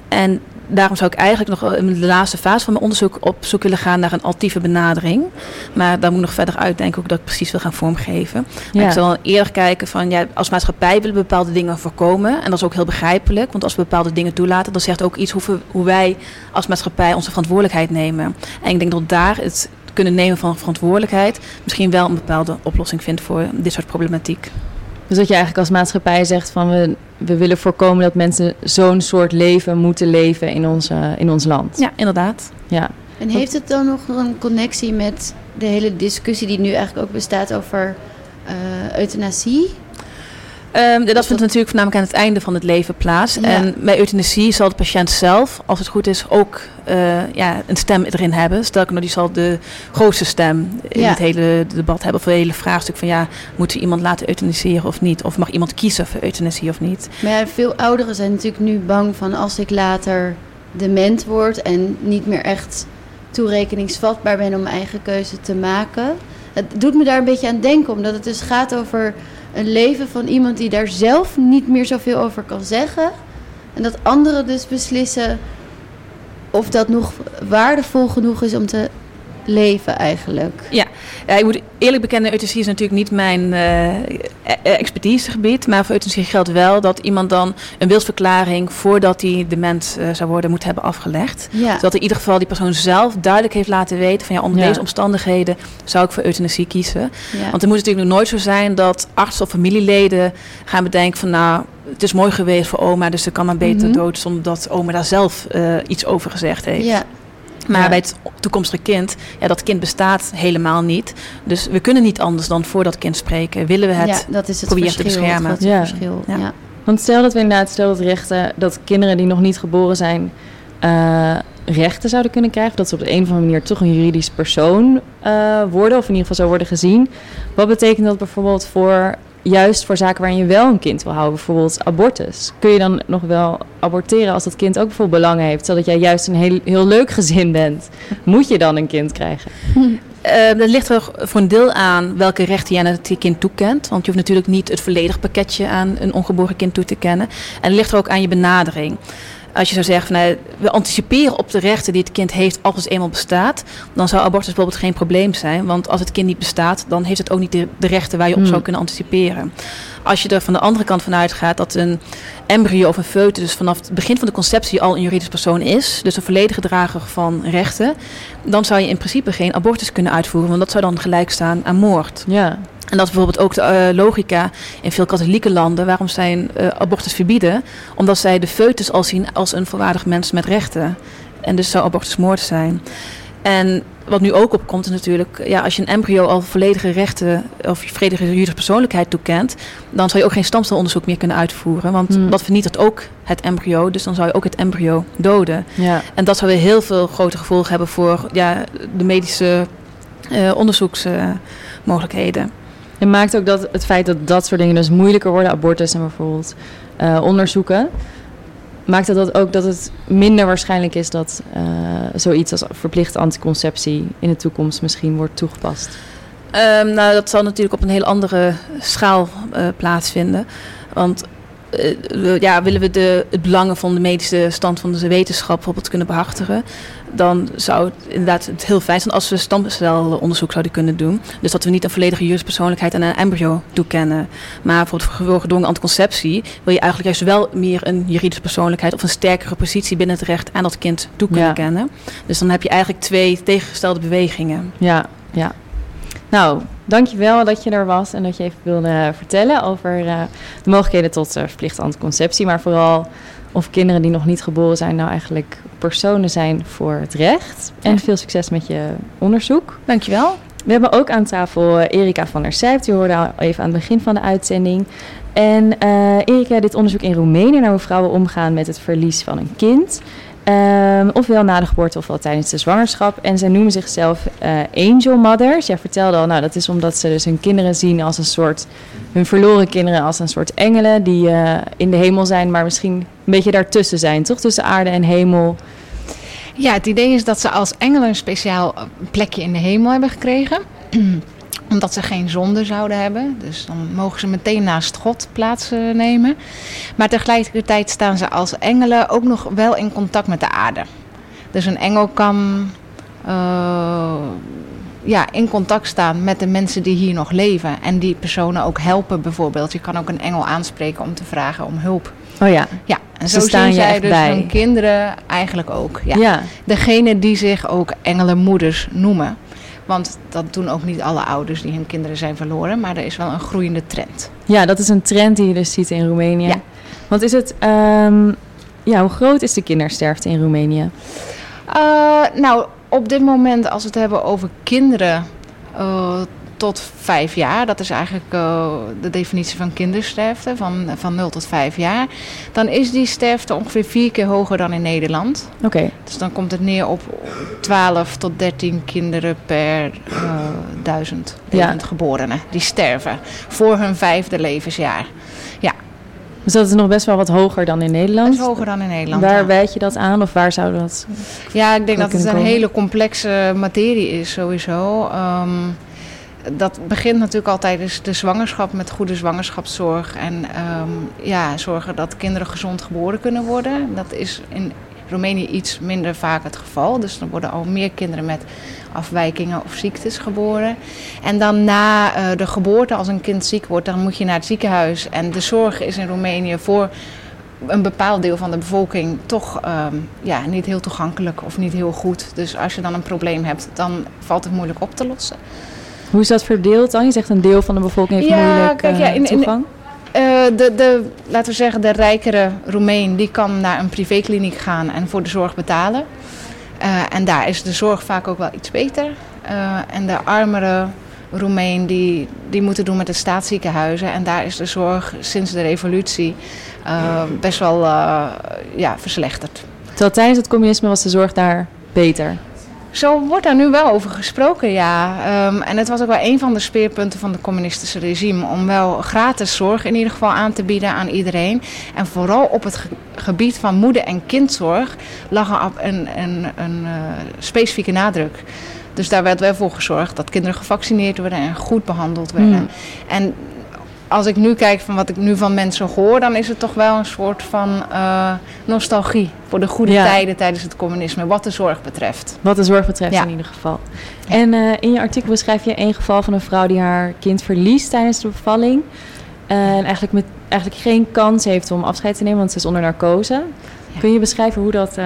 En daarom zou ik eigenlijk nog in de laatste fase van mijn onderzoek op zoek willen gaan naar een altieve benadering. Maar daar moet ik nog verder uitdenken hoe ik dat precies wil gaan vormgeven. Ja. Ik zal eerder kijken van ja, als maatschappij willen we bepaalde dingen voorkomen. En dat is ook heel begrijpelijk, want als we bepaalde dingen toelaten, dan zegt ook iets hoe, we, hoe wij als maatschappij onze verantwoordelijkheid nemen. En ik denk dat daar het kunnen nemen van verantwoordelijkheid, misschien wel een bepaalde oplossing vindt voor dit soort problematiek. Dus dat je eigenlijk als maatschappij zegt van we, we willen voorkomen dat mensen zo'n soort leven moeten leven in, onze, in ons land. Ja, inderdaad. Ja. En heeft het dan nog een connectie met de hele discussie die nu eigenlijk ook bestaat over uh, euthanasie? Um, dat vindt natuurlijk voornamelijk aan het einde van het leven plaats. Ja. En bij euthanasie zal de patiënt zelf, als het goed is, ook uh, ja, een stem erin hebben. Sterker nog, die zal de grootste stem in ja. het hele debat hebben. Of het hele vraagstuk van ja, moeten we iemand laten euthaniseren of niet? Of mag iemand kiezen voor euthanasie of niet? Maar ja, veel ouderen zijn natuurlijk nu bang van als ik later dement word en niet meer echt toerekeningsvatbaar ben om mijn eigen keuze te maken. Het doet me daar een beetje aan denken, omdat het dus gaat over een leven van iemand die daar zelf niet meer zoveel over kan zeggen. En dat anderen dus beslissen of dat nog waardevol genoeg is om te leven eigenlijk. Ja, ja ik moet eerlijk bekennen, euthanasie is natuurlijk niet mijn uh, expertisegebied. Maar voor euthanasie geldt wel dat iemand dan een wilsverklaring voordat hij dement uh, zou worden moet hebben afgelegd. Ja. Zodat in ieder geval die persoon zelf duidelijk heeft laten weten van ja, onder ja. deze omstandigheden zou ik voor euthanasie kiezen. Ja. Want het moet natuurlijk nog nooit zo zijn dat artsen of familieleden gaan bedenken van nou, het is mooi geweest voor oma, dus ze kan maar beter mm -hmm. dood zonder dat oma daar zelf iets over gezegd heeft. Ja. Maar ja. bij het toekomstige kind, ja, dat kind bestaat helemaal niet. Dus we kunnen niet anders dan voor dat kind spreken. Willen we het, ja, dat is het proberen verschil, te beschermen. Het ja. verschil. Ja. Ja. Want stel dat we inderdaad, stel dat rechten, dat kinderen die nog niet geboren zijn, uh, rechten zouden kunnen krijgen. Dat ze op de een of andere manier toch een juridisch persoon uh, worden, of in ieder geval zou worden gezien. Wat betekent dat bijvoorbeeld voor juist voor zaken waarin je wel een kind wil houden, bijvoorbeeld abortus. Kun je dan nog wel aborteren als dat kind ook bijvoorbeeld belangen heeft, zodat jij juist een heel, heel leuk gezin bent? Moet je dan een kind krijgen? Uh, dat ligt er voor een deel aan welke rechten je aan het kind toekent. Want je hoeft natuurlijk niet het volledige pakketje aan een ongeboren kind toe te kennen. En het ligt er ook aan je benadering als je zou zeggen van nou, we anticiperen op de rechten die het kind heeft als het eenmaal bestaat, dan zou abortus bijvoorbeeld geen probleem zijn. Want als het kind niet bestaat, dan heeft het ook niet de, de rechten waar je op Hmm. zou kunnen anticiperen. Als je er van de andere kant van uitgaat dat een embryo of een foetus dus vanaf het begin van de conceptie al een juridisch persoon is, dus een volledige drager van rechten, dan zou je in principe geen abortus kunnen uitvoeren, want dat zou dan gelijk staan aan moord. Ja. En dat is bijvoorbeeld ook de uh, logica in veel katholieke landen. Waarom zij uh, abortus verbieden? Omdat zij de foetus al zien als een volwaardig mens met rechten. En dus zou abortus moord zijn. En wat nu ook opkomt is natuurlijk... Ja, als je een embryo al volledige rechten... of je volledige juridische persoonlijkheid toekent... dan zou je ook geen stamcelonderzoek meer kunnen uitvoeren. Want Hmm. dat vernietigt ook het embryo. Dus dan zou je ook het embryo doden. Ja. En dat zou weer heel veel grote gevolgen hebben... voor ja, de medische uh, onderzoeksmogelijkheden. Het maakt ook dat het feit dat dat soort dingen dus moeilijker worden, abortus en bijvoorbeeld uh, onderzoeken, maakt dat, dat ook dat het minder waarschijnlijk is dat uh, zoiets als verplichte anticonceptie in de toekomst misschien wordt toegepast? Um, nou, dat zal natuurlijk op een heel andere schaal uh, plaatsvinden. Want uh, ja, willen we de, het belangen van de medische stand van de wetenschap bijvoorbeeld kunnen behartigen, dan zou het inderdaad het heel fijn zijn als we stamcelonderzoek zouden kunnen doen. Dus dat we niet een volledige juridische persoonlijkheid aan een embryo toekennen. Maar bijvoorbeeld voor gedwongen anticonceptie wil je eigenlijk juist wel meer een juridische persoonlijkheid of een sterkere positie binnen het recht aan dat kind toe kunnen ja. kennen. Dus dan heb je eigenlijk twee tegengestelde bewegingen. Ja, ja. Nou, dankjewel dat je er was en dat je even wilde vertellen over uh, de mogelijkheden tot uh, verplichte anticonceptie. Maar vooral of kinderen die nog niet geboren zijn nou eigenlijk personen zijn voor het recht. En ja. veel succes met je onderzoek. Dankjewel. We hebben ook aan tafel Erika van der Sijpt. Die hoorde al even aan het begin van de uitzending. En uh, Erika dit onderzoek in Roemenië naar hoe vrouwen omgaan met het verlies van een kind. Um, ofwel na de geboorte ofwel tijdens de zwangerschap. En zij noemen zichzelf uh, angel mothers. Jij vertelde al, nou dat is omdat ze dus hun kinderen zien als een soort, hun verloren kinderen als een soort engelen die uh, in de hemel zijn, maar misschien een beetje daartussen zijn, toch? Tussen aarde en hemel. Ja, het idee is dat ze als engelen een speciaal plekje in de hemel hebben gekregen. Omdat ze geen zonde zouden hebben. Dus dan mogen ze meteen naast God plaatsnemen. Maar tegelijkertijd staan ze als engelen ook nog wel in contact met de aarde. Dus een engel kan uh, ja, in contact staan met de mensen die hier nog leven. En die personen ook helpen bijvoorbeeld. Je kan ook een engel aanspreken om te vragen om hulp. Oh ja. Ja, en zo staan zien zij dus bij. hun kinderen eigenlijk ook. Ja. ja. Degene die zich ook engelenmoeders noemen. Want dat doen ook niet alle ouders die hun kinderen zijn verloren. Maar er is wel een groeiende trend. Ja, dat is een trend die je dus ziet in Roemenië. Ja. Want is het... ehm, ja, hoe groot is de kindersterfte in Roemenië? Uh, nou, op dit moment, als we het hebben over kinderen uh, tot vijf jaar, dat is eigenlijk uh, de definitie van kindersterfte, van, van 0 tot 5 jaar, dan is die sterfte ongeveer vier keer hoger dan in Nederland. Oké. Okay. Dus dan komt het neer op 12 tot 13 kinderen per duizend levend ja. geborenen die sterven voor hun vijfde levensjaar. Ja. Dus dat is nog best wel wat hoger dan in Nederland. Dat is hoger dan in Nederland. Waar ja. wijd je dat aan of waar zou dat? Ja, ik denk dat het een komen? hele complexe materie is sowieso. Um, dat begint natuurlijk altijd dus de zwangerschap met goede zwangerschapszorg. En um, ja, zorgen dat kinderen gezond geboren kunnen worden. Dat is in Roemenië iets minder vaak het geval. Dus er worden al meer kinderen met afwijkingen of ziektes geboren. En dan na uh, de geboorte, als een kind ziek wordt, dan moet je naar het ziekenhuis. En de zorg is in Roemenië voor een bepaald deel van de bevolking toch um, ja, niet heel toegankelijk of niet heel goed. Dus als je dan een probleem hebt, dan valt het moeilijk op te lossen. Hoe is dat verdeeld dan? Je zegt een deel van de bevolking heeft ja, moeilijk kijk, ja, in, uh, toegang. In, uh, de, de, laten we zeggen, de rijkere Roemeen die kan naar een privékliniek gaan en voor de zorg betalen. Uh, en daar is de zorg vaak ook wel iets beter. En de armere Roemeen die, die moeten doen met de staatsziekenhuizen. En daar is de zorg sinds de revolutie uh, best wel ja, verslechterd. Terwijl tijdens het communisme was de zorg daar beter. Zo wordt daar nu wel over gesproken, ja. Um, en het was ook wel een van de speerpunten van het communistische regime... om wel gratis zorg in ieder geval aan te bieden aan iedereen. En vooral op het ge gebied van moeder- en kindzorg lag er een, een, een uh, specifieke nadruk. Dus daar werd wel voor gezorgd dat kinderen gevaccineerd werden en goed behandeld werden. Mm. En als ik nu kijk van wat ik nu van mensen hoor, dan is het toch wel een soort van uh, nostalgie voor de goede ja. tijden tijdens het communisme, wat de zorg betreft. Wat de zorg betreft ja. in ieder geval. En uh, in je artikel beschrijf je een geval van een vrouw die haar kind verliest tijdens de bevalling. En eigenlijk, met, eigenlijk geen kans heeft om afscheid te nemen, want ze is onder narcose. Kun je beschrijven hoe dat,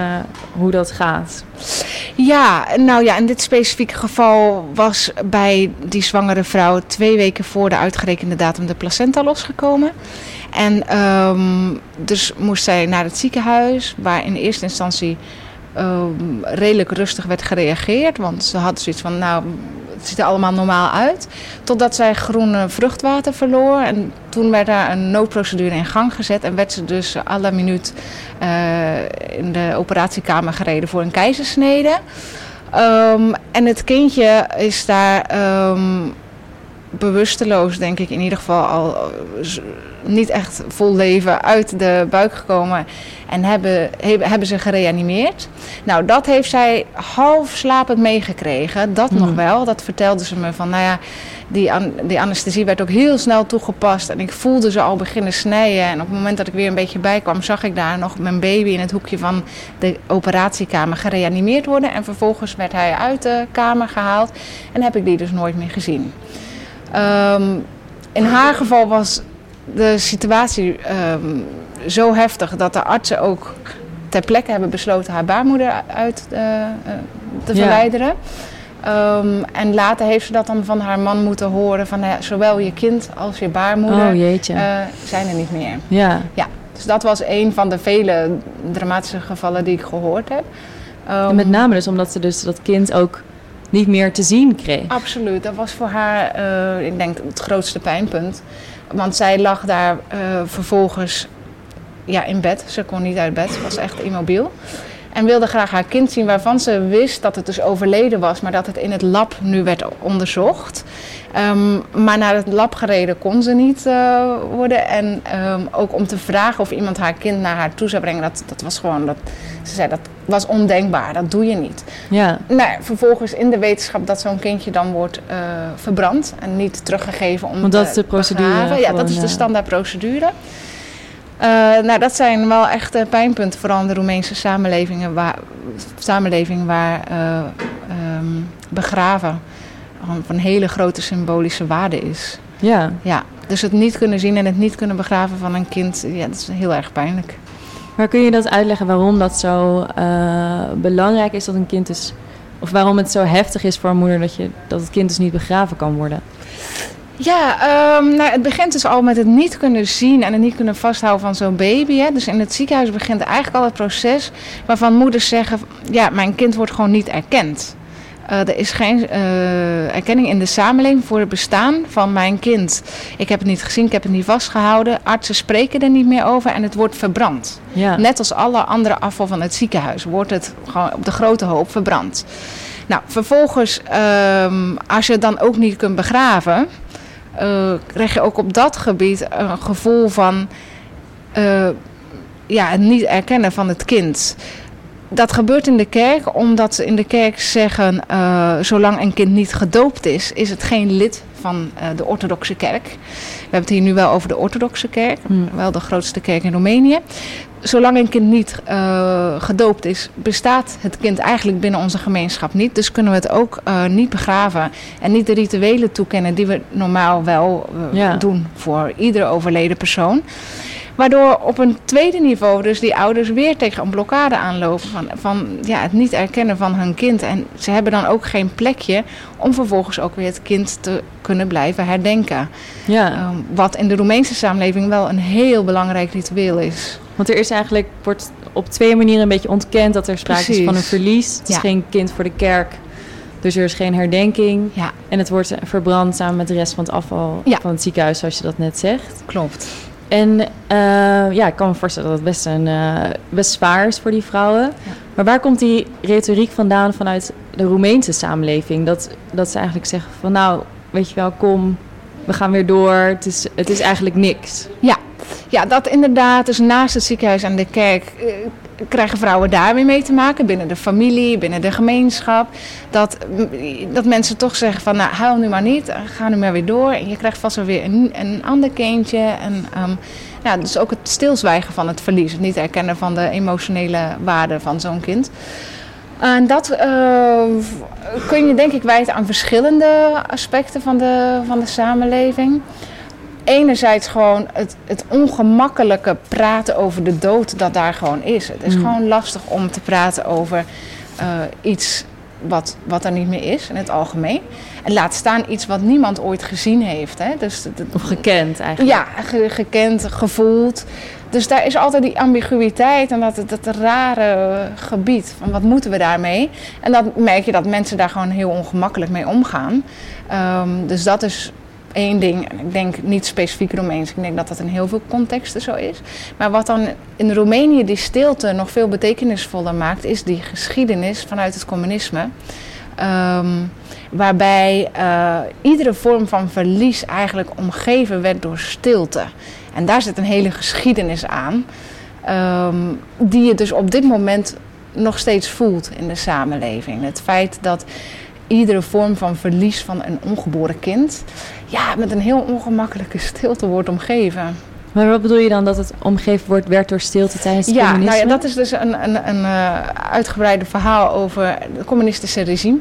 hoe dat gaat? Ja, nou ja, in dit specifieke geval was bij die zwangere vrouw twee weken voor de uitgerekende datum de placenta losgekomen. En um, dus moest zij naar het ziekenhuis, waar in eerste instantie um, redelijk rustig werd gereageerd. Want ze had zoiets van, nou, het ziet er allemaal normaal uit. Totdat zij groene vruchtwater verloor. En toen werd daar een noodprocedure in gang gezet. En werd ze dus à la minuut uh, in de operatiekamer gereden voor een keizersnede. Um, en het kindje is daar um, bewusteloos, denk ik, in ieder geval al niet echt vol leven uit de buik gekomen en hebben, hebben ze gereanimeerd. Nou, dat heeft zij half slapend meegekregen. Dat mm. nog wel. Dat vertelde ze me van, nou ja, die, an die anesthesie werd ook heel snel toegepast. En ik voelde ze al beginnen snijden. En op het moment dat ik weer een beetje bijkwam, zag ik daar nog mijn baby in het hoekje van de operatiekamer gereanimeerd worden. En vervolgens werd hij uit de kamer gehaald. En heb ik die dus nooit meer gezien. Um, in haar geval was de situatie um, zo heftig dat de artsen ook ter plekke hebben besloten haar baarmoeder uit uh, te verwijderen. Ja. Um, en later heeft ze dat dan van haar man moeten horen van ja, zowel je kind als je baarmoeder oh, jeetje. Uh, zijn er niet meer. Ja. ja. Dus dat was een van de vele dramatische gevallen die ik gehoord heb. met name dus omdat ze dus dat kind ook niet meer te zien kreeg. Absoluut, dat was voor haar, uh, ik denk, het grootste pijnpunt. Want zij lag daar uh, vervolgens ja, in bed. Ze kon niet uit bed, ze was echt immobiel. En wilde graag haar kind zien waarvan ze wist dat het dus overleden was, maar dat het in het lab nu werd onderzocht. Um, maar naar het lab gereden kon ze niet uh, worden. En um, ook om te vragen of iemand haar kind naar haar toe zou brengen, dat, dat was gewoon, dat, ze zei dat was ondenkbaar, dat doe je niet. Ja. Nou, vervolgens in de wetenschap dat zo'n kindje dan wordt uh, verbrand en niet teruggegeven om Want dat is de procedure. Begraven. Ja, dat is de standaardprocedure. Uh, nou, dat zijn wel echt uh, pijnpunten, vooral in de Roemeense samenlevingen waar, samenleving waar um, begraven van hele grote symbolische waarde is. Ja. ja. Dus het niet kunnen zien en het niet kunnen begraven van een kind, ja, dat is heel erg pijnlijk. Maar kun je dat uitleggen waarom dat zo belangrijk is dat een kind dus Of waarom het zo heftig is voor een moeder dat, je, dat het kind dus niet begraven kan worden? Ja, um, nou, het begint dus al met het niet kunnen zien en het niet kunnen vasthouden van zo'n baby. Hè. Dus in het ziekenhuis begint eigenlijk al het proces waarvan moeders zeggen: ja, mijn kind wordt gewoon niet erkend. Uh, er is geen uh, erkenning in de samenleving voor het bestaan van mijn kind. Ik heb het niet gezien, ik heb het niet vastgehouden. Artsen spreken er niet meer over en het wordt verbrand. Ja. Net als alle andere afval van het ziekenhuis wordt het gewoon op de grote hoop verbrand. Nou, vervolgens, um, als je het dan ook niet kunt begraven, uh, krijg je ook op dat gebied een gevoel van ja, het niet erkennen van het kind. Dat gebeurt in de kerk omdat ze in de kerk zeggen: uh, zolang een kind niet gedoopt is, is het geen lid van de orthodoxe kerk. We hebben het hier nu wel over de orthodoxe kerk, hmm. wel de grootste kerk in Roemenië zolang een kind niet uh, gedoopt is, bestaat het kind eigenlijk binnen onze gemeenschap niet. Dus kunnen we het ook niet begraven en niet de rituelen toekennen die we normaal wel ja. doen voor iedere overleden persoon. Waardoor op een tweede niveau dus die ouders weer tegen een blokkade aanlopen van, van ja, het niet erkennen van hun kind. En ze hebben dan ook geen plekje om vervolgens ook weer het kind te kunnen blijven herdenken. Ja. Um, wat in de Roemeense samenleving wel een heel belangrijk ritueel is. Want er is eigenlijk, wordt op twee manieren een beetje ontkend dat er sprake is van een verlies. Het is geen kind voor de kerk. Dus er is geen herdenking. Ja. En het wordt verbrand samen met de rest van het afval van het ziekenhuis, zoals je dat net zegt. Klopt. En uh, ja, ik kan me voorstellen dat het best, een, uh, best zwaar is voor die vrouwen. Maar waar komt die retoriek vandaan vanuit de Roemeense samenleving? Dat, dat ze eigenlijk zeggen van nou, weet je wel, kom, we gaan weer door. Het is, het is eigenlijk niks. Ja, ja, dat inderdaad. Dus naast het ziekenhuis en de kerk eh, krijgen vrouwen daar weer mee te maken. Binnen de familie, binnen de gemeenschap. Dat, dat mensen toch zeggen van, nou, huil nu maar niet. Ga nu maar weer door. En je krijgt vast wel weer een, een ander kindje. En um, ja, dus ook het stilzwijgen van het verlies. Het niet erkennen van de emotionele waarde van zo'n kind. En dat uh, kun je denk ik wijten aan verschillende aspecten van de, van de samenleving enerzijds gewoon het, het ongemakkelijke praten over de dood dat daar gewoon is. Het is mm. gewoon lastig om te praten over uh, iets wat, wat er niet meer is in het algemeen. En laat staan iets wat niemand ooit gezien heeft. Hè? Dus, of gekend eigenlijk. Ja, gekend, gevoeld. Dus daar is altijd die ambiguïteit en dat, dat rare gebied van wat moeten we daarmee. En dan merk je dat mensen daar gewoon heel ongemakkelijk mee omgaan. Um, dus dat is één ding, en ik denk niet specifiek Roemeens, ik denk dat dat in heel veel contexten zo is. Maar wat dan in Roemenië die stilte nog veel betekenisvoller maakt, is die geschiedenis vanuit het communisme. Um, waarbij uh, iedere vorm van verlies eigenlijk omgeven werd door stilte. En daar zit een hele geschiedenis aan, um, die je dus op dit moment nog steeds voelt in de samenleving. Het feit dat iedere vorm van verlies van een ongeboren kind ja, met een heel ongemakkelijke stilte wordt omgeven. Maar wat bedoel je dan dat het omgeven wordt, werd door stilte tijdens het ja, communisme? Nou ja, dat is dus een, een, een uh, uitgebreide verhaal over het communistische regime.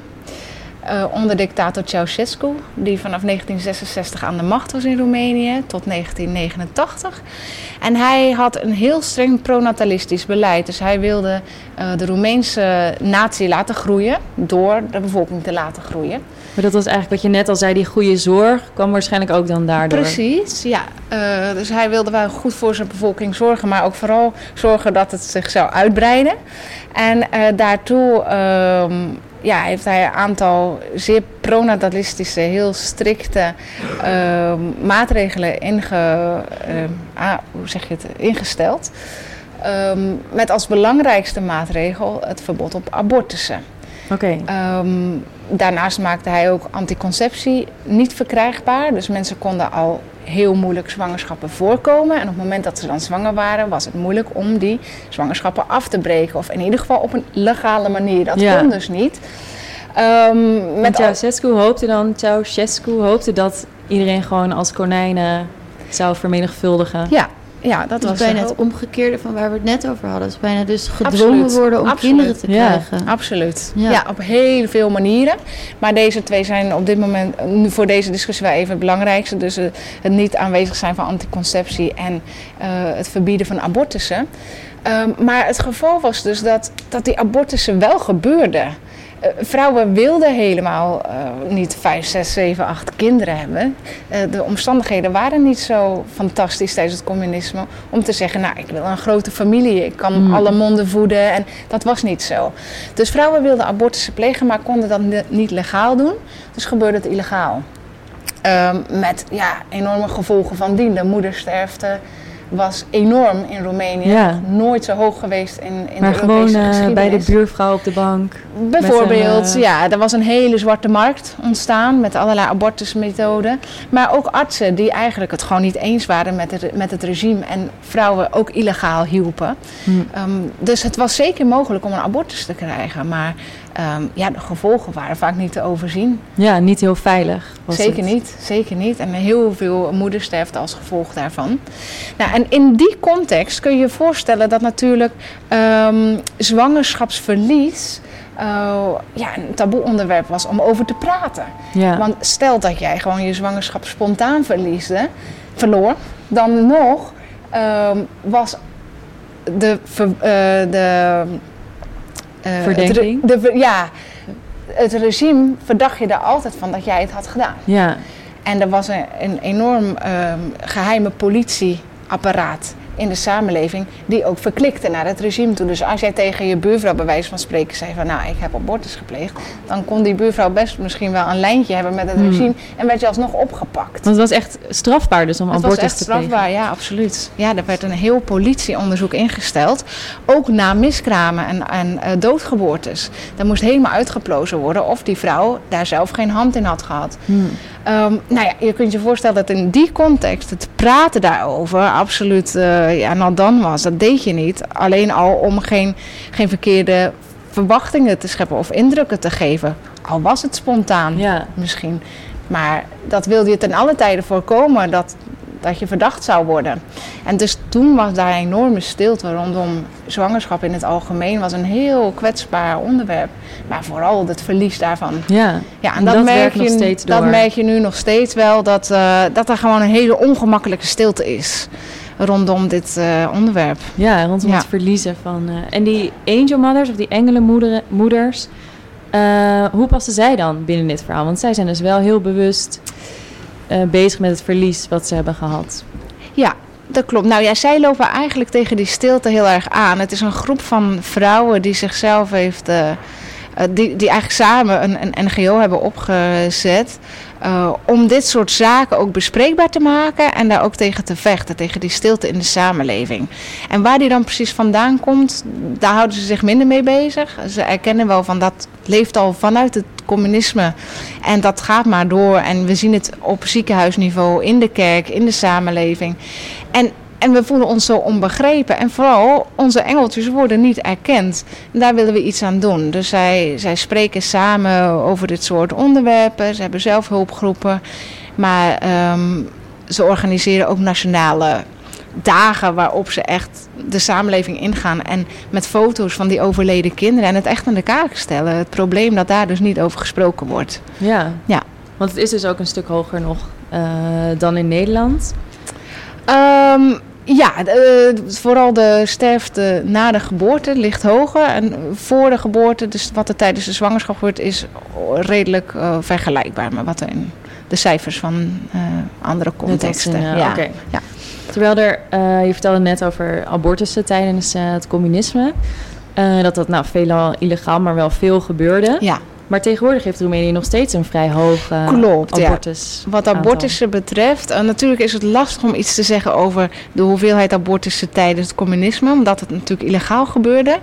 Uh, onder dictator Ceausescu, die vanaf 1966 aan de macht was in Roemenië tot 1989. En hij had een heel streng pronatalistisch beleid. Dus hij wilde uh, de Roemeense natie laten groeien door de bevolking te laten groeien. Maar dat was eigenlijk wat je net al zei, die goede zorg kwam waarschijnlijk ook dan daardoor. Precies, ja. Uh, dus hij wilde wel goed voor zijn bevolking zorgen, maar ook vooral zorgen dat het zich zou uitbreiden. En daartoe uh, ja, heeft hij een aantal zeer pronatalistische, heel strikte ehm, maatregelen inge, ah, hoe zeg je het, ingesteld. Ehm, met als belangrijkste maatregel het verbod op abortussen. Oké. Okay. Um, daarnaast maakte hij ook anticonceptie niet verkrijgbaar. Dus mensen konden al heel moeilijk zwangerschappen voorkomen. En op het moment dat ze dan zwanger waren, was het moeilijk om die zwangerschappen af te breken. Of in ieder geval op een legale manier. Dat ja. kon dus niet. Um, met Ceausescu hoopte dan, Ceausescu hoopte dat iedereen gewoon als konijnen zou vermenigvuldigen. Ja, ja, dat was bijna het omgekeerde van waar we het net over hadden. Het is bijna dus gedwongen Absoluut. worden om Absoluut. kinderen te krijgen. Ja. Absoluut. Ja. ja. op heel veel manieren. Maar deze twee zijn op dit moment, nu voor deze discussie wel even het belangrijkste. Dus uh, het niet aanwezig zijn van anticonceptie en uh, het verbieden van abortussen. Um, maar het geval was dus dat, dat die abortussen wel gebeurden. Eh, vrouwen wilden helemaal uh, niet 5, 6, 7, 8 kinderen hebben. Uh, de omstandigheden waren niet zo fantastisch tijdens het communisme om te zeggen, nou, ik wil een grote familie, ik kan mm. alle monden voeden. En dat was niet zo. Dus vrouwen wilden abortussen plegen, maar konden dat niet legaal doen. Dus gebeurde het illegaal. Um, met ja, enorme gevolgen van dien. De moedersterfte, was enorm in Roemenië. Ja. Nooit zo hoog geweest in, in maar de gewoon Europese uh, bij de buurvrouw op de bank. Bijvoorbeeld, uh... ja. Er was een hele zwarte markt ontstaan met allerlei abortusmethoden. Maar ook artsen die eigenlijk het gewoon niet eens waren met het, met het regime. En vrouwen ook illegaal hielpen. Hm. Um, dus het was zeker mogelijk om een abortus te krijgen. Maar Um, ja, de gevolgen waren vaak niet te overzien. Ja, niet heel veilig. zeker het. niet, zeker niet. En heel veel moedersterfte als gevolg daarvan. Nou, en in die context kun je je voorstellen dat natuurlijk um, zwangerschapsverlies. Uh, ja, een taboe onderwerp was om over te praten. Ja. Want stel dat jij gewoon je zwangerschap spontaan verliesde, verloor, dan nog um, was de, uh, de Verdenking? Het, de, ja, het regime verdacht je er altijd van dat jij het had gedaan. Ja. En er was een, een enorm um, geheime politieapparaat in de samenleving die ook verklikte naar het regime toe. Dus als jij tegen je buurvrouw bij wijze van spreken zei van nou ik heb abortus gepleegd, dan kon die buurvrouw best misschien wel een lijntje hebben met het hmm. regime en werd je alsnog opgepakt. Want het was echt strafbaar dus om het abortus te plegen? Het was echt strafbaar, ja absoluut. Ja, er werd een heel politieonderzoek ingesteld, ook na miskramen en, en uh, doodgeboortes. Daar moest helemaal uitgeplozen worden of die vrouw daar zelf geen hand in had gehad. Hmm. Um, nou ja, je kunt je voorstellen dat in die context het praten daarover absoluut uh, ja, nou dan was. Dat deed je niet. Alleen al om geen, geen verkeerde verwachtingen te scheppen of indrukken te geven. Al was het spontaan ja. misschien. Maar dat wilde je ten alle tijden voorkomen. Dat, dat je verdacht zou worden. En dus toen was daar een enorme stilte rondom zwangerschap in het algemeen. was een heel kwetsbaar onderwerp. Maar vooral het verlies daarvan. Ja, ja en, dat, dat merk je, nog steeds dat merk je nu nog steeds wel. Dat, uh, dat er gewoon een hele ongemakkelijke stilte is rondom dit uh, onderwerp. Ja, rondom ja. het verliezen van... Uh, en die angel mothers, of die engelenmoeders... Uh, hoe passen zij dan binnen dit verhaal? Want zij zijn dus wel heel bewust bezig met het verlies wat ze hebben gehad. Ja, dat klopt. Nou ja, zij lopen eigenlijk tegen die stilte heel erg aan. Het is een groep van vrouwen die zichzelf heeft. Die, die eigenlijk samen een, een NGO hebben opgezet. Uh, om dit soort zaken ook bespreekbaar te maken en daar ook tegen te vechten, tegen die stilte in de samenleving. En waar die dan precies vandaan komt, daar houden ze zich minder mee bezig. Ze erkennen wel van dat leeft al vanuit het communisme en dat gaat maar door. En we zien het op ziekenhuisniveau, in de kerk, in de samenleving. En en we voelen ons zo onbegrepen. En vooral onze engeltjes worden niet erkend. En daar willen we iets aan doen. Dus zij, zij spreken samen over dit soort onderwerpen. Ze hebben zelf hulpgroepen. Maar um, ze organiseren ook nationale dagen waarop ze echt de samenleving ingaan. En met foto's van die overleden kinderen. En het echt aan de kaak stellen. Het probleem dat daar dus niet over gesproken wordt. Ja, ja. want het is dus ook een stuk hoger nog uh, dan in Nederland. Um, ja, vooral de sterfte na de geboorte ligt hoger. En voor de geboorte, dus wat er tijdens de zwangerschap gebeurt, is redelijk uh, vergelijkbaar met wat er in de cijfers van uh, andere contexten. In, ja. Okay. ja. Terwijl er, je vertelde net over abortussen tijdens het communisme. dat dat nou veelal illegaal, maar wel veel gebeurde. Ja. Maar tegenwoordig heeft Roemenië nog steeds een vrij hoog uh, Klopt, abortus. Ja. Wat abortussen betreft, uh, natuurlijk is het lastig om iets te zeggen over de hoeveelheid abortussen tijdens het communisme, omdat het natuurlijk illegaal gebeurde.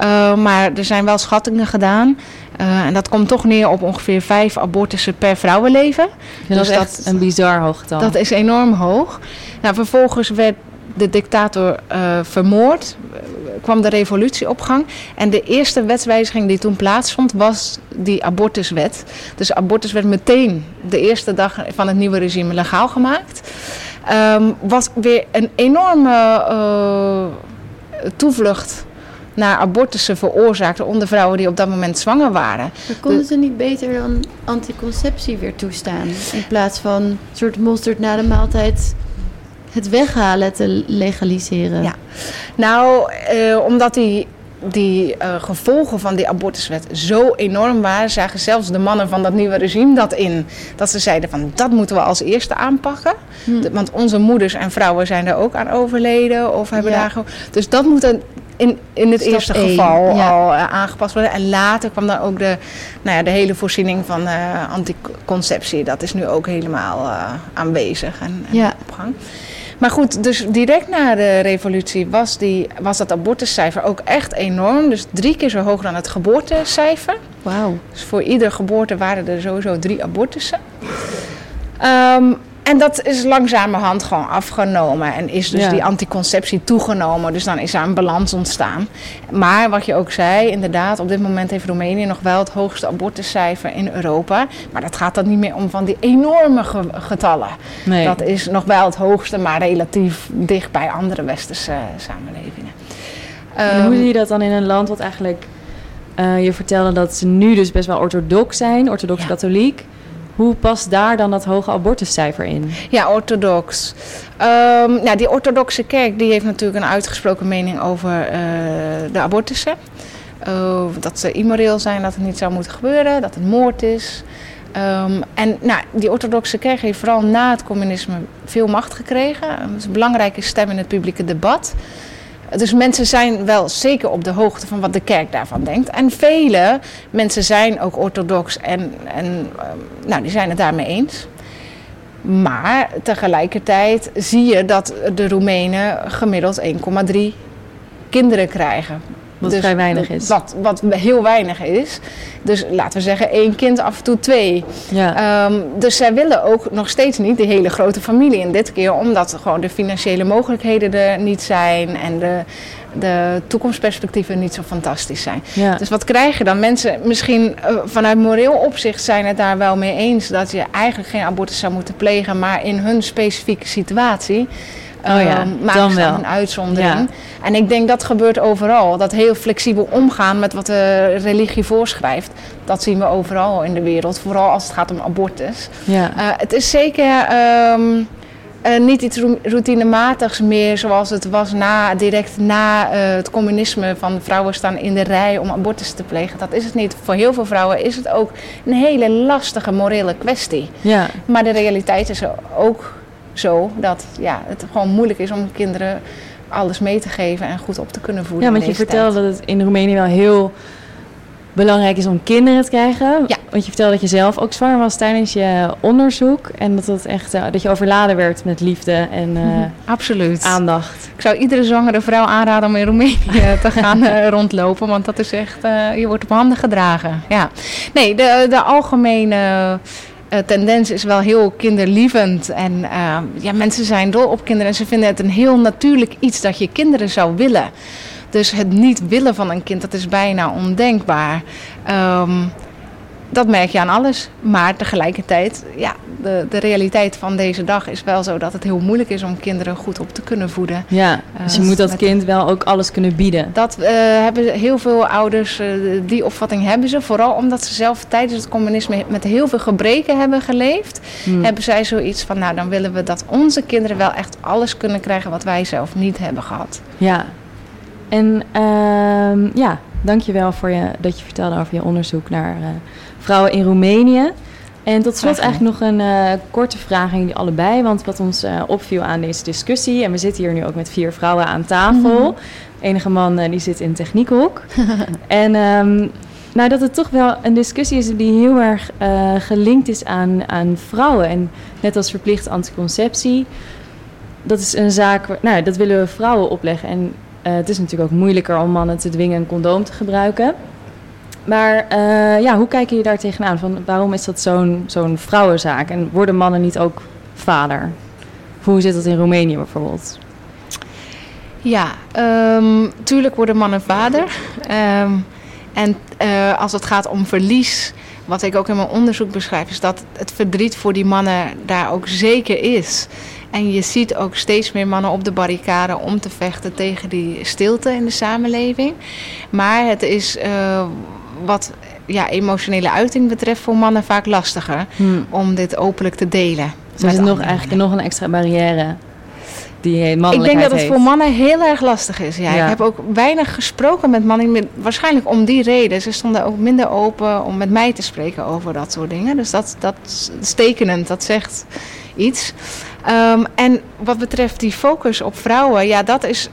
Uh, maar er zijn wel schattingen gedaan. en dat komt toch neer op ongeveer vijf abortussen per vrouwenleven. dus dat is echt dat, een bizar hoog getal. Dat is enorm hoog. Nou, vervolgens werd de dictator uh, vermoord, kwam de revolutie op gang. En de eerste wetswijziging die toen plaatsvond was die abortuswet. Dus abortus werd meteen de eerste dag van het nieuwe regime legaal gemaakt. Um, was weer een enorme uh, toevlucht naar abortussen veroorzaakte onder vrouwen die op dat moment zwanger waren. Maar konden ze niet beter dan anticonceptie weer toestaan? In plaats van een soort mosterd na de maaltijd het weghalen te legaliseren? Ja, nou, uh, omdat die die uh, gevolgen van die abortuswet zo enorm waren, zagen zelfs de mannen van dat nieuwe regime dat in. Dat ze zeiden van dat moeten we als eerste aanpakken. Hm. Want onze moeders en vrouwen zijn er ook aan overleden of hebben ja. daar Dus dat moet een, in, in het eerste geval al uh, aangepast worden. En later kwam dan ook de, nou ja, de hele voorziening van uh, anticonceptie. Dat is nu ook helemaal uh, aanwezig en, en ja. op gang. Maar goed, dus direct na de revolutie was, die, was dat abortuscijfer ook echt enorm. Dus drie keer zo hoog dan het geboortecijfer. Wauw. Dus voor iedere geboorte waren er sowieso drie abortussen. Um, en dat is langzamerhand gewoon afgenomen. En is dus die anticonceptie toegenomen. Dus dan is er een balans ontstaan. Maar wat je ook zei, inderdaad, op dit moment heeft Roemenië nog wel het hoogste abortuscijfer in Europa. Maar dat gaat dan niet meer om van die enorme getallen. Nee. Dat is nog wel het hoogste, maar relatief dicht bij andere westerse samenlevingen. En hoe ehm, zie je dat dan in een land wat eigenlijk... Uh, je vertelde dat ze nu dus best wel orthodox zijn, orthodox-katholiek. Hoe past daar dan dat hoge abortuscijfer in? Ja, orthodox. Um, die orthodoxe kerk die heeft natuurlijk een uitgesproken mening over uh, de abortussen. Dat ze immoreel zijn, dat het niet zou moeten gebeuren, dat het moord is. Um, en nou, die orthodoxe kerk heeft vooral na het communisme veel macht gekregen. Het is een belangrijke stem in het publieke debat. Dus mensen zijn wel zeker op de hoogte van wat de kerk daarvan denkt. En vele mensen zijn ook orthodox en, en ehm, nou, die zijn het daarmee eens. Maar tegelijkertijd zie je dat de Roemenen gemiddeld 1,3 kinderen krijgen. Wat dus vrij weinig is. Wat, wat heel weinig is. Dus laten we zeggen één kind, af en toe twee. Ja. Um, dus zij willen ook nog steeds niet de hele grote familie. En dit keer omdat gewoon de financiële mogelijkheden er niet zijn. En de, de toekomstperspectieven niet zo fantastisch zijn. Ja. Dus wat krijg je dan? Mensen misschien uh, vanuit moreel opzicht zijn het daar wel mee eens... dat je eigenlijk geen abortus zou moeten plegen... maar in hun specifieke situatie Oh ja, uh, dan wel. een uitzondering. En ik denk dat gebeurt overal. Dat heel flexibel omgaan met wat de religie voorschrijft. Dat zien we overal in de wereld. Vooral als het gaat om abortus. Ja. Uh, het is zeker um, uh, niet iets routinematigs meer zoals het was na, direct na uh, het communisme. Van vrouwen staan in de rij om abortus te plegen. Dat is het niet. Voor heel veel vrouwen is het ook een hele lastige morele kwestie. Ja. Maar de realiteit is ook zo dat ja, het gewoon moeilijk is om kinderen alles mee te geven en goed op te kunnen voeden. Ja, want je vertelde dat het in Roemenië wel heel belangrijk is om kinderen te krijgen. Ja. Want je vertelde dat je zelf ook zwanger was tijdens je onderzoek. En dat, het echt, uh, dat je overladen werd met liefde en uh, Absoluut. aandacht. Ik zou iedere zwangere vrouw aanraden om in Roemenië te gaan uh, rondlopen. Want dat is echt, je wordt op handen gedragen. Ja. Nee, de, de algemene uh, tendens is wel heel kinderlievend. En uh, ja, mensen zijn dol op kinderen en ze vinden het een heel natuurlijk iets dat je kinderen zou willen. Dus het niet willen van een kind, dat is bijna ondenkbaar. Um, dat merk je aan alles. Maar tegelijkertijd, ja, de, de realiteit van deze dag is wel zo dat het heel moeilijk is om kinderen goed op te kunnen voeden. Ja, dus je uh, moet dat kind wel ook alles kunnen bieden. Dat uh, hebben heel veel ouders, uh, die opvatting hebben ze. Vooral omdat ze zelf tijdens het communisme met heel veel gebreken hebben geleefd. Hmm. Hebben zij zoiets van, nou dan willen we dat onze kinderen wel echt alles kunnen krijgen wat wij zelf niet hebben gehad. Ja, en uh, ja, dankjewel voor je, dat je vertelde over je onderzoek naar vrouwen in Roemenië. En tot slot eigenlijk nog een uh, korte vraag aan jullie allebei. Want wat ons uh, opviel aan deze discussie... en we zitten hier nu ook met vier vrouwen aan tafel. Mm enige man uh, die zit in techniekhok. en um, nou, dat het toch wel een discussie is die heel erg gelinkt is aan, aan vrouwen. En net als verplichte anticonceptie... dat is een zaak... Nou, dat willen we vrouwen opleggen. En het is natuurlijk ook moeilijker om mannen te dwingen een condoom te gebruiken... Maar uh, ja, hoe kijken jullie daar tegenaan? Van, waarom is dat zo'n zo'n vrouwenzaak? En worden mannen niet ook vader? Hoe zit dat in Roemenië bijvoorbeeld? Ja, um, tuurlijk worden mannen vader. Um, en uh, als het gaat om verlies, wat ik ook in mijn onderzoek beschrijf, is dat het verdriet voor die mannen daar ook zeker is. En je ziet ook steeds meer mannen op de barricade om te vechten tegen die stilte in de samenleving. Maar het is. Uh, wat ja, emotionele uiting betreft voor mannen vaak lastiger hmm. om dit openlijk te delen. Dus er is nog eigenlijk nog een extra barrière. die Ik denk dat het heeft. voor mannen heel erg lastig is. Ja. Ja. Ik heb ook weinig gesproken met mannen, waarschijnlijk om die reden. Ze stonden ook minder open om met mij te spreken over dat soort dingen. Dus dat, dat is tekenend, dat zegt iets. Ehm, en wat betreft die focus op vrouwen, ja, dat is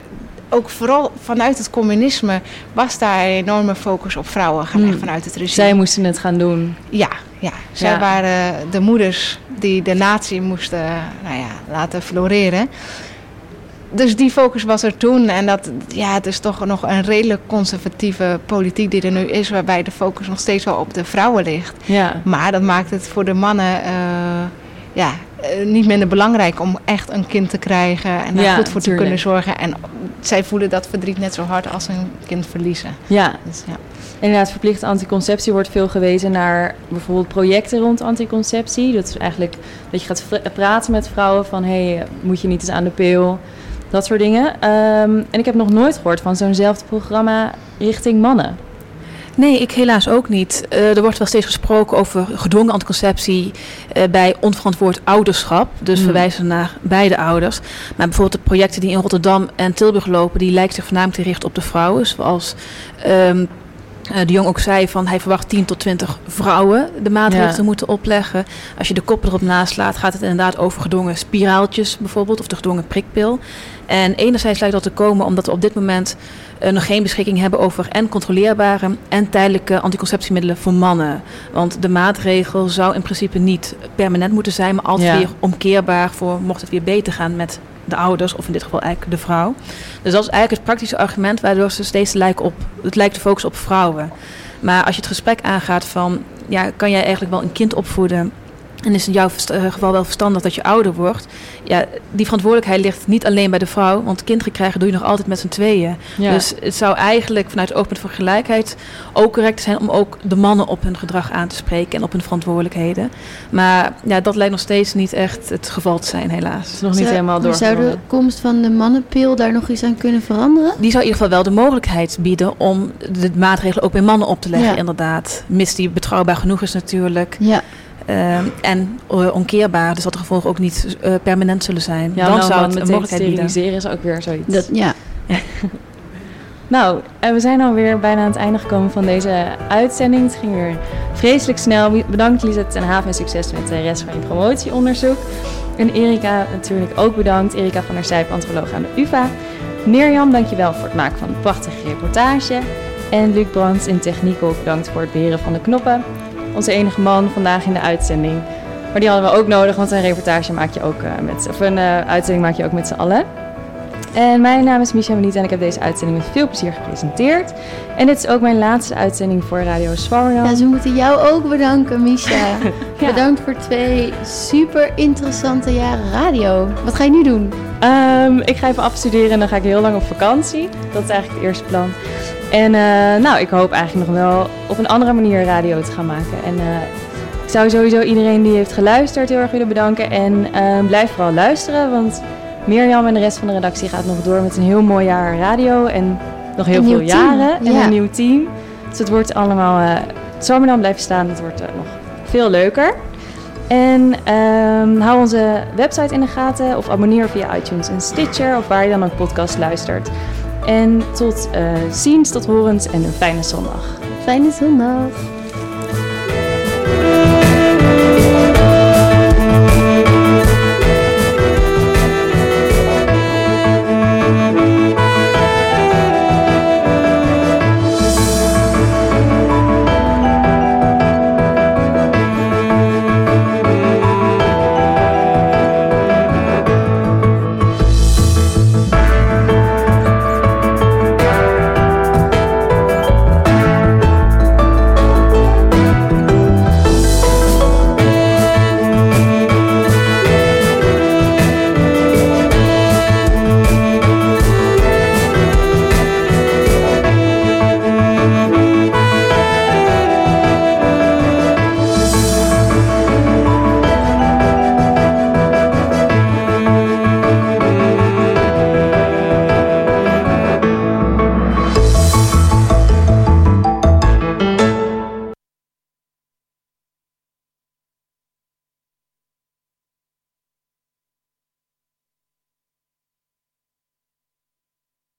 ook vooral vanuit het communisme was daar een enorme focus op vrouwen gelegd Hmm. vanuit het regime. Zij moesten het gaan doen. Ja, ja. zij Ja. waren de moeders die de natie moesten nou ja, laten floreren. Dus die focus was er toen. En dat, ja, het is toch nog een redelijk conservatieve politiek die er nu is, waarbij de focus nog steeds wel op de vrouwen ligt. Ja. Maar dat maakt het voor de mannen eh, ja, eh, niet minder belangrijk om echt een kind te krijgen en daar Ja, goed voor tuurlijk. te kunnen zorgen. En zij voelen dat verdriet net zo hard als een kind verliezen. Ja, Dus, ja. inderdaad, verplichte anticonceptie wordt veel gewezen naar bijvoorbeeld projecten rond anticonceptie. Dat is eigenlijk dat je gaat praten met vrouwen van, hé, hey, moet je niet eens aan de pil? Dat soort dingen. Ehm, en ik heb nog nooit gehoord van zo'nzelfde programma richting mannen. Nee, ik helaas ook niet. Eh, er wordt wel steeds gesproken over gedwongen anticonceptie eh, bij onverantwoord ouderschap. Dus Hmm. verwijzen naar beide ouders. Maar bijvoorbeeld de projecten die in Rotterdam en Tilburg lopen, die lijken zich voornamelijk te richten op de vrouwen. Zoals ehm, eh, de jong ook zei, van hij verwacht 10 tot 20 vrouwen de maatregelen Ja. te moeten opleggen. Als je de kop erop naslaat, gaat het inderdaad over gedwongen spiraaltjes bijvoorbeeld, of de gedwongen prikpil. En enerzijds lijkt dat te komen omdat we op dit moment eh, nog geen beschikking hebben over en controleerbare en tijdelijke anticonceptiemiddelen voor mannen. Want de maatregel zou in principe niet permanent moeten zijn, maar altijd Ja. weer omkeerbaar voor mocht het weer beter gaan met de ouders, of in dit geval eigenlijk de vrouw. Dus dat is eigenlijk het praktische argument waardoor ze steeds lijken op, het lijkt te focussen op vrouwen. Maar als je het gesprek aangaat van, ja, kan jij eigenlijk wel een kind opvoeden en is in jouw eh, geval wel verstandig dat je ouder wordt. Ja, die verantwoordelijkheid ligt niet alleen bij de vrouw, want kinderen krijgen doe je nog altijd met z'n tweeën. Ja. Dus het zou eigenlijk vanuit het oogpunt van gelijkheid ook correct zijn om ook de mannen op hun gedrag aan te spreken en op hun verantwoordelijkheden. Maar ja, dat lijkt nog steeds niet echt het geval te zijn, Het helaas. is nog niet Zou- helemaal maar Zou de komst van de mannenpil daar nog iets aan kunnen veranderen? Die zou in ieder geval wel de mogelijkheid bieden om de maatregelen ook bij mannen op te leggen, Ja. inderdaad. Mis die betrouwbaar genoeg is natuurlijk. Ja, Ehm, en eh, onkeerbaar, dus dat de gevolgen ook niet eh, permanent zullen zijn. Ja, dan nou, zou het een meteen mogelijkheid bieden. steriliseren is ook weer zoiets. dat, ja. Nou, en we zijn alweer bijna aan het einde gekomen van deze uitzending. Het ging weer vreselijk snel. Bedankt Lisette ten Haven en succes met de rest van je promotieonderzoek. En Erika natuurlijk ook bedankt. Erika van der Sijp, antropoloog aan de UvA. Mirjam, dankjewel voor het maken van een prachtige reportage. En Luc Brands in techniek ook bedankt voor het beheren van de knoppen. Onze enige man vandaag in de uitzending. Maar die hadden we ook nodig, want een reportage maak je ook eh, met, of een eh, uitzending maak je ook met z'n allen. En mijn naam is Micha Meniet en ik heb deze uitzending met veel plezier gepresenteerd. En dit is ook mijn laatste uitzending voor Radio Swarmerdam. ja, ze moeten jou ook bedanken, Misha. Ja. Bedankt voor twee super interessante jaren radio. Wat ga je nu doen? Ehm, ik ga even afstuderen en dan ga ik heel lang op vakantie. Dat is eigenlijk het eerste plan. En eh, nou, ik hoop eigenlijk nog wel op een andere manier radio te gaan maken. En eh, ik zou sowieso iedereen die heeft geluisterd heel erg willen bedanken. En eh, blijf vooral luisteren, want Mirjam en de rest van de redactie gaat nog door met een heel mooi jaar radio. En nog heel Een veel nieuw team, jaren en ja. een nieuw team. Dus het wordt allemaal, het zal maar dan blijven staan. Het wordt nog veel leuker. En ehm, hou onze website in de gaten of abonneer via iTunes en Stitcher of waar je dan ook podcast luistert. En tot eh, ziens, tot horens en een fijne zondag. Fijne zondag.